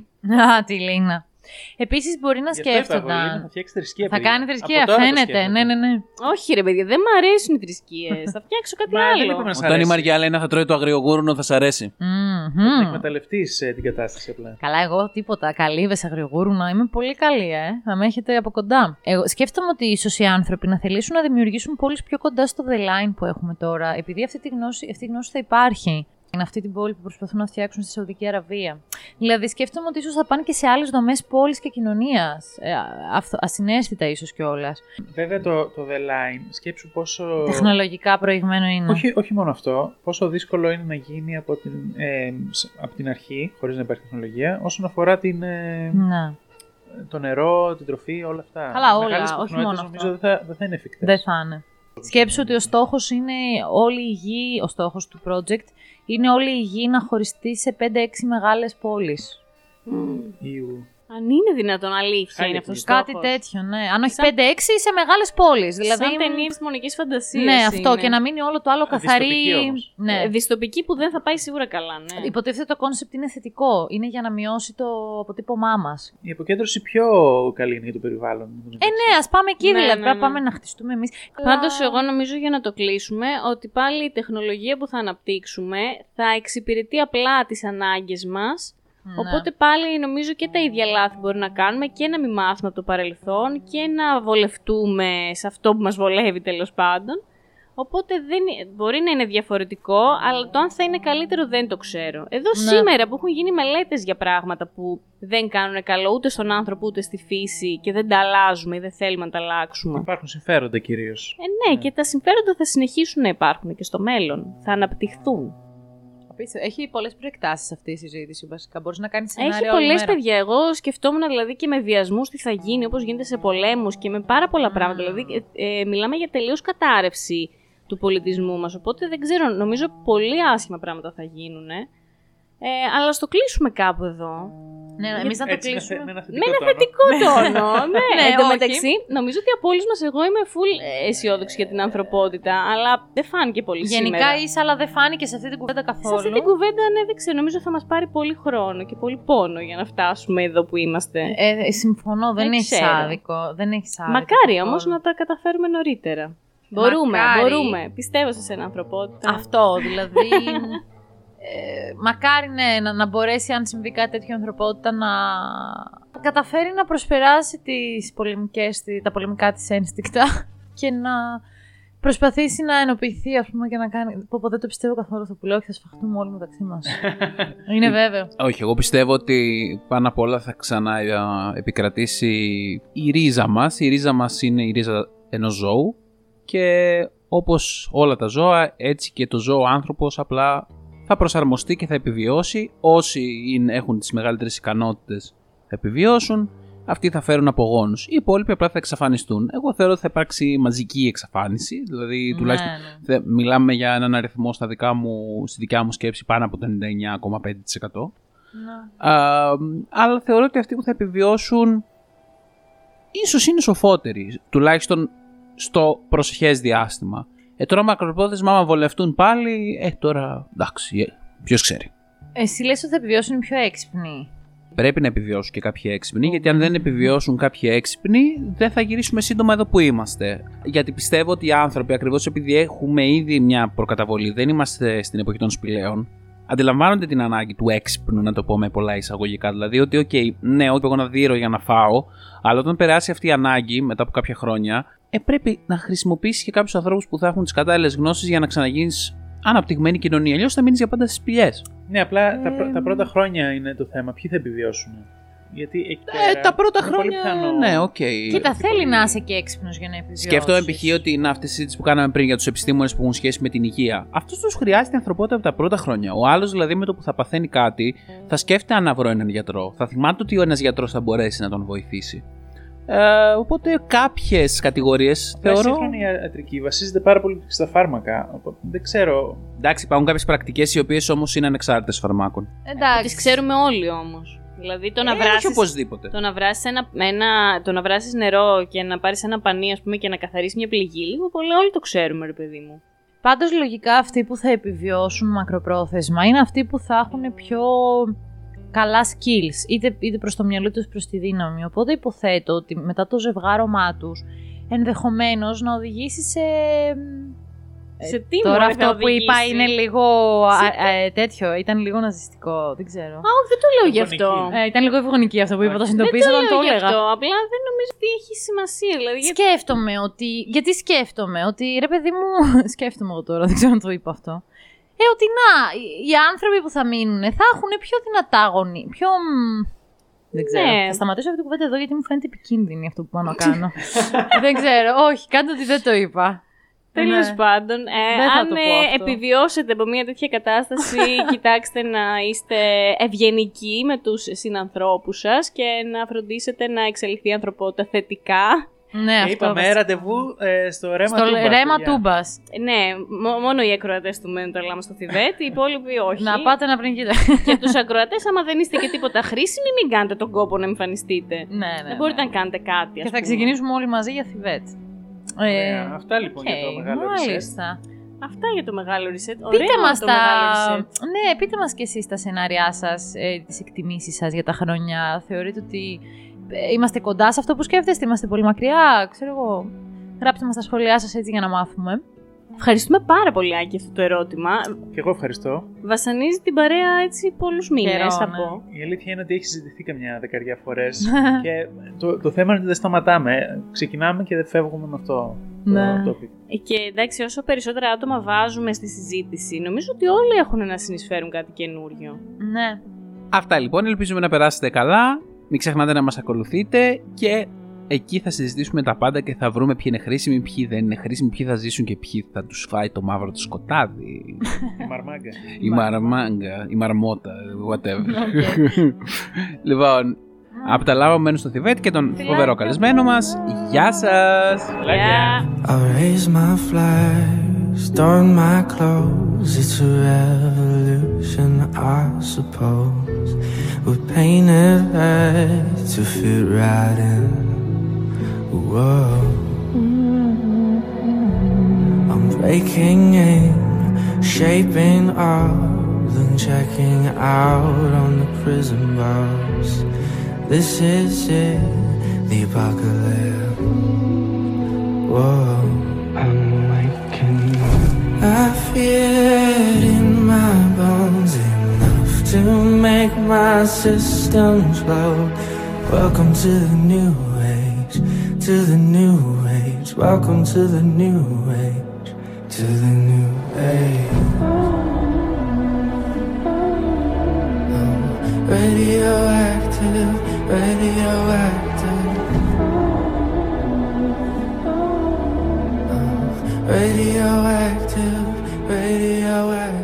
Α, τη Λίνα. Επίσης μπορεί να Γι' αυτό είπα, εγώ, σκέφτονταν. Ελίνα, θα φτιάξει θρησκεία. Θα παιδιά. κάνει Από θρησκεία, τώρα το φαίνεται. σκέφτεται. Ναι, ναι, ναι. Όχι, ρε παιδιά, δεν μου αρέσουν οι θρησκείες. θα φτιάξω κάτι Μα δεν άλλο. είπαμε να σ' Όταν η αρέσει. Μαριά λέει να θα τρώει το αγριογούρουνο, θα σ' αρέσει. Μμμ. Να εκμεταλλευτείς την κατάσταση απλά. Καλά, εγώ τίποτα. Καλύβε, αγριογούρουνα. Είμαι πολύ καλή, ε. Θα με έχετε από κοντά. Εγώ σκέφτομαι ότι ίσω οι άνθρωποι να θελήσουν να δημιουργήσουν πόλεις πιο κοντά στο The Line που έχουμε τώρα, επειδή αυτή, τη γνώση, αυτή η γνώση θα υπάρχει. Είναι αυτή την πόλη που προσπαθούν να φτιάξουν στη Σαουδική Αραβία. Δηλαδή, σκέφτομαι ότι ίσως θα πάνε και σε άλλες δομές πόλης και κοινωνίας. Ε, αυτο- ασυναίσθητα ίσως κιόλας. Βέβαια το, το The Line, σκέψου πόσο. Τεχνολογικά προηγμένο είναι. Όχι, όχι μόνο αυτό, πόσο δύσκολο είναι να γίνει από την, ε, σ- από την αρχή, χωρίς να υπάρχει τεχνολογία, όσον αφορά την, ε, Ναι, το νερό, την τροφή, όλα αυτά. Καλά, όλα, Μεγάλες όχι πυκνότητες μόνο νομίζω αυτό. δεν θα, δεν θα είναι εφικτές. δεν θα είναι. Σκέψου ότι ο στόχος είναι όλη η γη, ο στόχος του project είναι όλη η γη να χωριστεί σε 5-6 μεγάλες πόλεις. Ιου. Αν είναι δυνατόν, αλήθεια Χάλια είναι αυτός ο ακούγεται. Κάτι στόχος. τέτοιο, ναι. Αν όχι Σαν- 5-6 σε μεγάλες πόλεις. Δηλαδή, Σαν ταινία επιστημονικής φαντασίας. ναι, αυτό και να μείνει όλο το άλλο καθαρή. Δυστοπική όμως. Ναι. Δυστοπική που δεν θα πάει σίγουρα καλά, ναι. Υποτίθεται το concept είναι θετικό. Είναι για να μειώσει το αποτύπωμά μας. Η αποκέντρωση πιο καλή είναι για το περιβάλλον. Ε, ναι, ας πάμε εκεί Ναι, δηλαδή. ναι, Πρέπει να ναι. πάμε να χτιστούμε εμείς. Πάντως, εγώ νομίζω για να το κλείσουμε ότι πάλι η τεχνολογία που θα αναπτύξουμε θα εξυπηρετεί απλά τις ανάγκες μας. Ναι. Οπότε πάλι νομίζω και τα ίδια λάθη μπορεί να κάνουμε και να μην μάθουμε από το παρελθόν και να βολευτούμε σε αυτό που μας βολεύει τέλος πάντων. Οπότε δεν, είναι- μπορεί να είναι διαφορετικό, αλλά το αν θα είναι καλύτερο δεν το ξέρω. Εδώ Ναι. σήμερα που έχουν γίνει μελέτες για πράγματα που δεν κάνουν καλό ούτε στον άνθρωπο ούτε στη φύση και δεν τα αλλάζουμε ή δεν θέλουμε να τα αλλάξουμε. Υπάρχουν συμφέροντα κυρίως. Ε, ναι, και τα συμφέροντα θα συνεχίσουν να υπάρχουν και στο μέλλον. Θα αναπτυχθούν. Απίστευτο. Έχει πολλές προεκτάσεις αυτή η συζήτηση βασικά. Μπορείς να κάνεις Έχει σενάρια όλη πολλές μέρα. παιδιά. Εγώ σκεφτόμουν δηλαδή και με βιασμούς τι θα γίνει, όπως γίνεται σε πολέμους και με πάρα πολλά πράγματα. Δηλαδή, ε, ε, μιλάμε για τελείως κατάρρευση του πολιτισμού μας. Οπότε δεν ξέρω, νομίζω πολύ άσχημα πράγματα θα γίνουν. Ε, αλλά στο κλείσουμε κάπου εδώ. Ναι, εμείς να το Έτσι, με, κλείσουμε. θε- με ένα Με θετικό ένα τόνο. θετικό τόνο. ναι, Ναι, εν τω όχι. μεταξύ, νομίζω ότι από όλους μας εγώ είμαι full ε, αισιόδοξη για την ανθρωπότητα, αλλά δεν φάνηκε πολύ Γενικά σήμερα. είσαι, αλλά δεν φάνηκε σε αυτή την κουβέντα Σε καθόλου. αυτή την κουβέντα, ναι, δεν ξέρω. Νομίζω θα μας πάρει πολύ χρόνο και πολύ πόνο για να φτάσουμε εδώ που είμαστε. Ε, ε, συμφωνώ, δεν, Δεν έχει ξέρω. άδικο. Δεν έχει άδικο. Μακάρι καθόλου. όμως να τα καταφέρουμε νωρίτερα. Μπορούμε, Μακάρι. μπορούμε. Πιστεύω σε σένα, ανθρωπότητα. Αυτό, δηλαδή. [LAUGHS] ε, μακάρι ναι, να, να μπορέσει, αν συμβεί κάτι τέτοιο, η ανθρωπότητα να καταφέρει να προσπεράσει τις πολεμικές, τη- τα πολεμικά της ένστικτα [LAUGHS] και να προσπαθήσει να ενοποιηθεί, ας πούμε, και να κάνει. Πω, πω, δεν το πιστεύω καθόλου αυτό που λέω και θα σφαχτούμε όλοι μεταξύ μας. [LAUGHS] Είναι βέβαιο. Όχι, εγώ πιστεύω ότι πάνω απ' όλα θα ξαναεπικρατήσει η ρίζα μας. Η ρίζα μας είναι η ρίζα ενός ζώου και όπως όλα τα ζώα, έτσι και το ζώο άνθρωπος απλά θα προσαρμοστεί και θα επιβιώσει. Όσοι είναι, έχουν τις μεγαλύτερες ικανότητες θα επιβιώσουν, αυτοί θα φέρουν απογόνους. Οι υπόλοιποι απλά θα εξαφανιστούν. Εγώ θεωρώ ότι θα υπάρξει μαζική εξαφάνιση, δηλαδή τουλάχιστον Ναι, ναι. Δε- μιλάμε για έναν αριθμό στα δικά μου, στη δικιά μου σκέψη πάνω από το 99,5%. Ναι. Α, αλλά θεωρώ ότι αυτοί που θα επιβιώσουν ίσως είναι σοφότεροι, τουλάχιστον στο προσεχές διάστημα. Ε, τώρα μακροπρόθεσμα άμα βολευτούν πάλι, ε, τώρα εντάξει, ε, ποιος ξέρει. Εσύ λες ότι θα επιβιώσουν οι πιο έξυπνοι. Πρέπει να επιβιώσουν και κάποιοι έξυπνοι, γιατί αν δεν επιβιώσουν κάποιοι έξυπνοι, δεν θα γυρίσουμε σύντομα εδώ που είμαστε. Γιατί πιστεύω ότι οι άνθρωποι, ακριβώς επειδή έχουμε ήδη μια προκαταβολή, δεν είμαστε στην εποχή των σπηλαίων, αντιλαμβάνονται την ανάγκη του έξυπνου, να το πω με πολλά εισαγωγικά. Δηλαδή ότι, OK, ναι, όχι εγώ να δείρω για να φάω, αλλά όταν περάσει αυτή η ανάγκη μετά από κάποια χρόνια, ε, πρέπει να χρησιμοποιήσεις και κάποιους ανθρώπους που θα έχουν τις κατάλληλες γνώσεις για να ξαναγίνεις αναπτυγμένη κοινωνία. Αλλιώς θα μείνεις για πάντα στις σπηλιές. Ναι, απλά τα, πρω- τα πρώτα χρόνια είναι το θέμα. Ποιοι θα επιβιώσουν; Γιατί εκεί Ε, πέρα τα πρώτα είναι πολύ χρόνια. πιθανό- Ναι, οκ. Κοίτα, θέλει να είσαι και έξυπνος για να επιβιώσεις. Σκέφτομαι π.χ. ότι είναι αυτή η συζήτηση που κάναμε πριν για τους επιστήμονες που έχουν σχέση με την υγεία. Αυτό τους χρειάζεται η ανθρωπότητα από τα πρώτα χρόνια. Ο άλλος δηλαδή με το που θα παθαίνει κάτι θα σκέφτεται αν να βρω έναν γιατρό. Θα θυμάται ότι ο ένας γιατρός θα μπορέσει να τον βοηθήσει. Ε, οπότε κάποιες κατηγορίες Απλά Η θεωρώ. σύγχρονη ιατρική βασίζεται πάρα πολύ στα φάρμακα. Οπότε δεν ξέρω. Εντάξει, υπάρχουν κάποιες πρακτικές οι οποίες όμως είναι ανεξάρτητες φαρμάκων. Εντάξει. Τις ξέρουμε όλοι όμως. Δηλαδή το να Ε, όχι βράσεις... οπωσδήποτε. Το να βράσεις, ένα, ένα, το να βράσεις νερό και να πάρεις ένα πανί ας πούμε, και να καθαρίσεις μια πληγή, λίγο πολύ όλοι το ξέρουμε ρε παιδί μου. Πάντως λογικά αυτοί που θα επιβιώσουν μακροπρόθεσμα είναι αυτοί που θα έχουν πιο καλά skills, είτε, είτε προς το μυαλό τους προς τη δύναμη. Οπότε υποθέτω ότι μετά το ζευγάρωμά τους, ενδεχομένως να οδηγήσει σε... Σε τι Τώρα μωρέ, θα αυτό που είπα οδηγήσει; είναι λίγο Σε α, ε, τέτοιο, ήταν λίγο ναζιστικό, δεν ξέρω. Α, όχι, δεν το λέω γι' αυτό. Ε, ήταν λίγο ευγονική αυτό που είπα, το Δεν συνειδητοποίησα το όταν το λέω γι' έλεγα. αυτό. Απλά δεν νομίζω ότι έχει σημασία. Δηλαδή, γιατί... Σκέφτομαι ότι. Γιατί σκέφτομαι ότι ρε παιδί μου. [LAUGHS] σκέφτομαι εγώ τώρα, δεν ξέρω αν το είπα αυτό. Ε, ότι να, οι- οι άνθρωποι που θα μείνουν θα έχουν πιο δυνατά γονεί. Πιο. μ, Δεν ξέρω. Ναι. Θα σταματήσω αυτή την κουβέντα εδώ γιατί μου φαίνεται επικίνδυνη αυτό που πάω να κάνω. [LAUGHS] δεν ξέρω. Όχι, κάντε ότι δεν το είπα. Τέλο Ναι. πάντων, ε, Δεν θα αν το πω ε, αυτό. επιβιώσετε από μια τέτοια κατάσταση, [LAUGHS] κοιτάξτε να είστε ευγενικοί με τους συνανθρώπους σας και να φροντίσετε να εξελιχθεί η ανθρωπότητα θετικά. Ναι, Και αυτό. είπαμε βασικά. ραντεβού ε, στο ρέμα Στο Τούμπας, ρέμα παιδιά. τούμπας. Ε, Ναι, μο- μόνο οι ακροατές του μένουν το λάμα στο Θιβέτ, οι υπόλοιποι όχι. Να πάτε να πνιγείτε. Και τους ακροατές, άμα δεν είστε και τίποτα χρήσιμοι, μην κάνετε τον κόπο να εμφανιστείτε. ναι, ναι. Δεν μπορείτε ναι. να κάνετε κάτι. Και ας θα πούμε. ξεκινήσουμε όλοι μαζί για Θιβέτ. Ε, Ωραία, Αυτά λοιπόν για το οκ, μεγάλο reset. μάλιστα. Αυτά για το μεγάλο reset. Ωραίο Πείτε μας το τα... μεγάλο reset. Ναι, πείτε μας και εσείς τα σενάριά σας, ε, τις εκτιμήσεις σας για τα χρόνια. Θεωρείτε ότι ε, είμαστε κοντά σε αυτό που σκέφτεστε, είμαστε πολύ μακριά, ξέρω εγώ. Γράψτε μας τα σχόλιά σας έτσι για να μάθουμε. Ευχαριστούμε πάρα πολύ, Άκη, αυτό το ερώτημα. Και εγώ ευχαριστώ. Βασανίζει την παρέα έτσι πολλούς μήνες, Καιρό, θα ναι. πω. Η αλήθεια είναι ότι έχει ζητηθεί καμιά δεκαριά φορές. [LAUGHS] και το, το θέμα είναι ότι δεν σταματάμε. Ξεκινάμε και δεν φεύγουμε με αυτό Ναι. το topic. Ε, Και εντάξει, όσο περισσότερα άτομα βάζουμε στη συζήτηση, νομίζω ότι όλοι έχουν να συνεισφέρουν κάτι καινούριο. ναι. Αυτά λοιπόν, ελπίζουμε να περάσετε καλά. Μην ξεχνάτε να μας ακολουθείτε και εκεί θα συζητήσουμε τα πάντα και θα βρούμε ποιοι είναι χρήσιμοι, ποιοι δεν είναι χρήσιμοι, ποιοι θα ζήσουν και ποιοι θα τους φάει το μαύρο του σκοτάδι. Η μαρμάγκα. η μαραμάγκα, η μαρμότα, whatever. [LAUGHS] λοιπόν, από τα λάβα μένουν στο Θιβέτ και τον φοβερό καλεσμένο μας. Γεια σας! Γεια! I raise my flags, don my clothes. It's a revolution, I suppose. We're painted red to fit right in. Whoa. I'm breaking in, shaping up, then checking out on the prison bars. This is it, the apocalypse. Whoa, I'm waking. up. I feel it in my bones enough to make my systems blow. Welcome to the new to the new age. Welcome to the new age, to the new age. I'm radioactive, radioactive. radioactive, radioactive.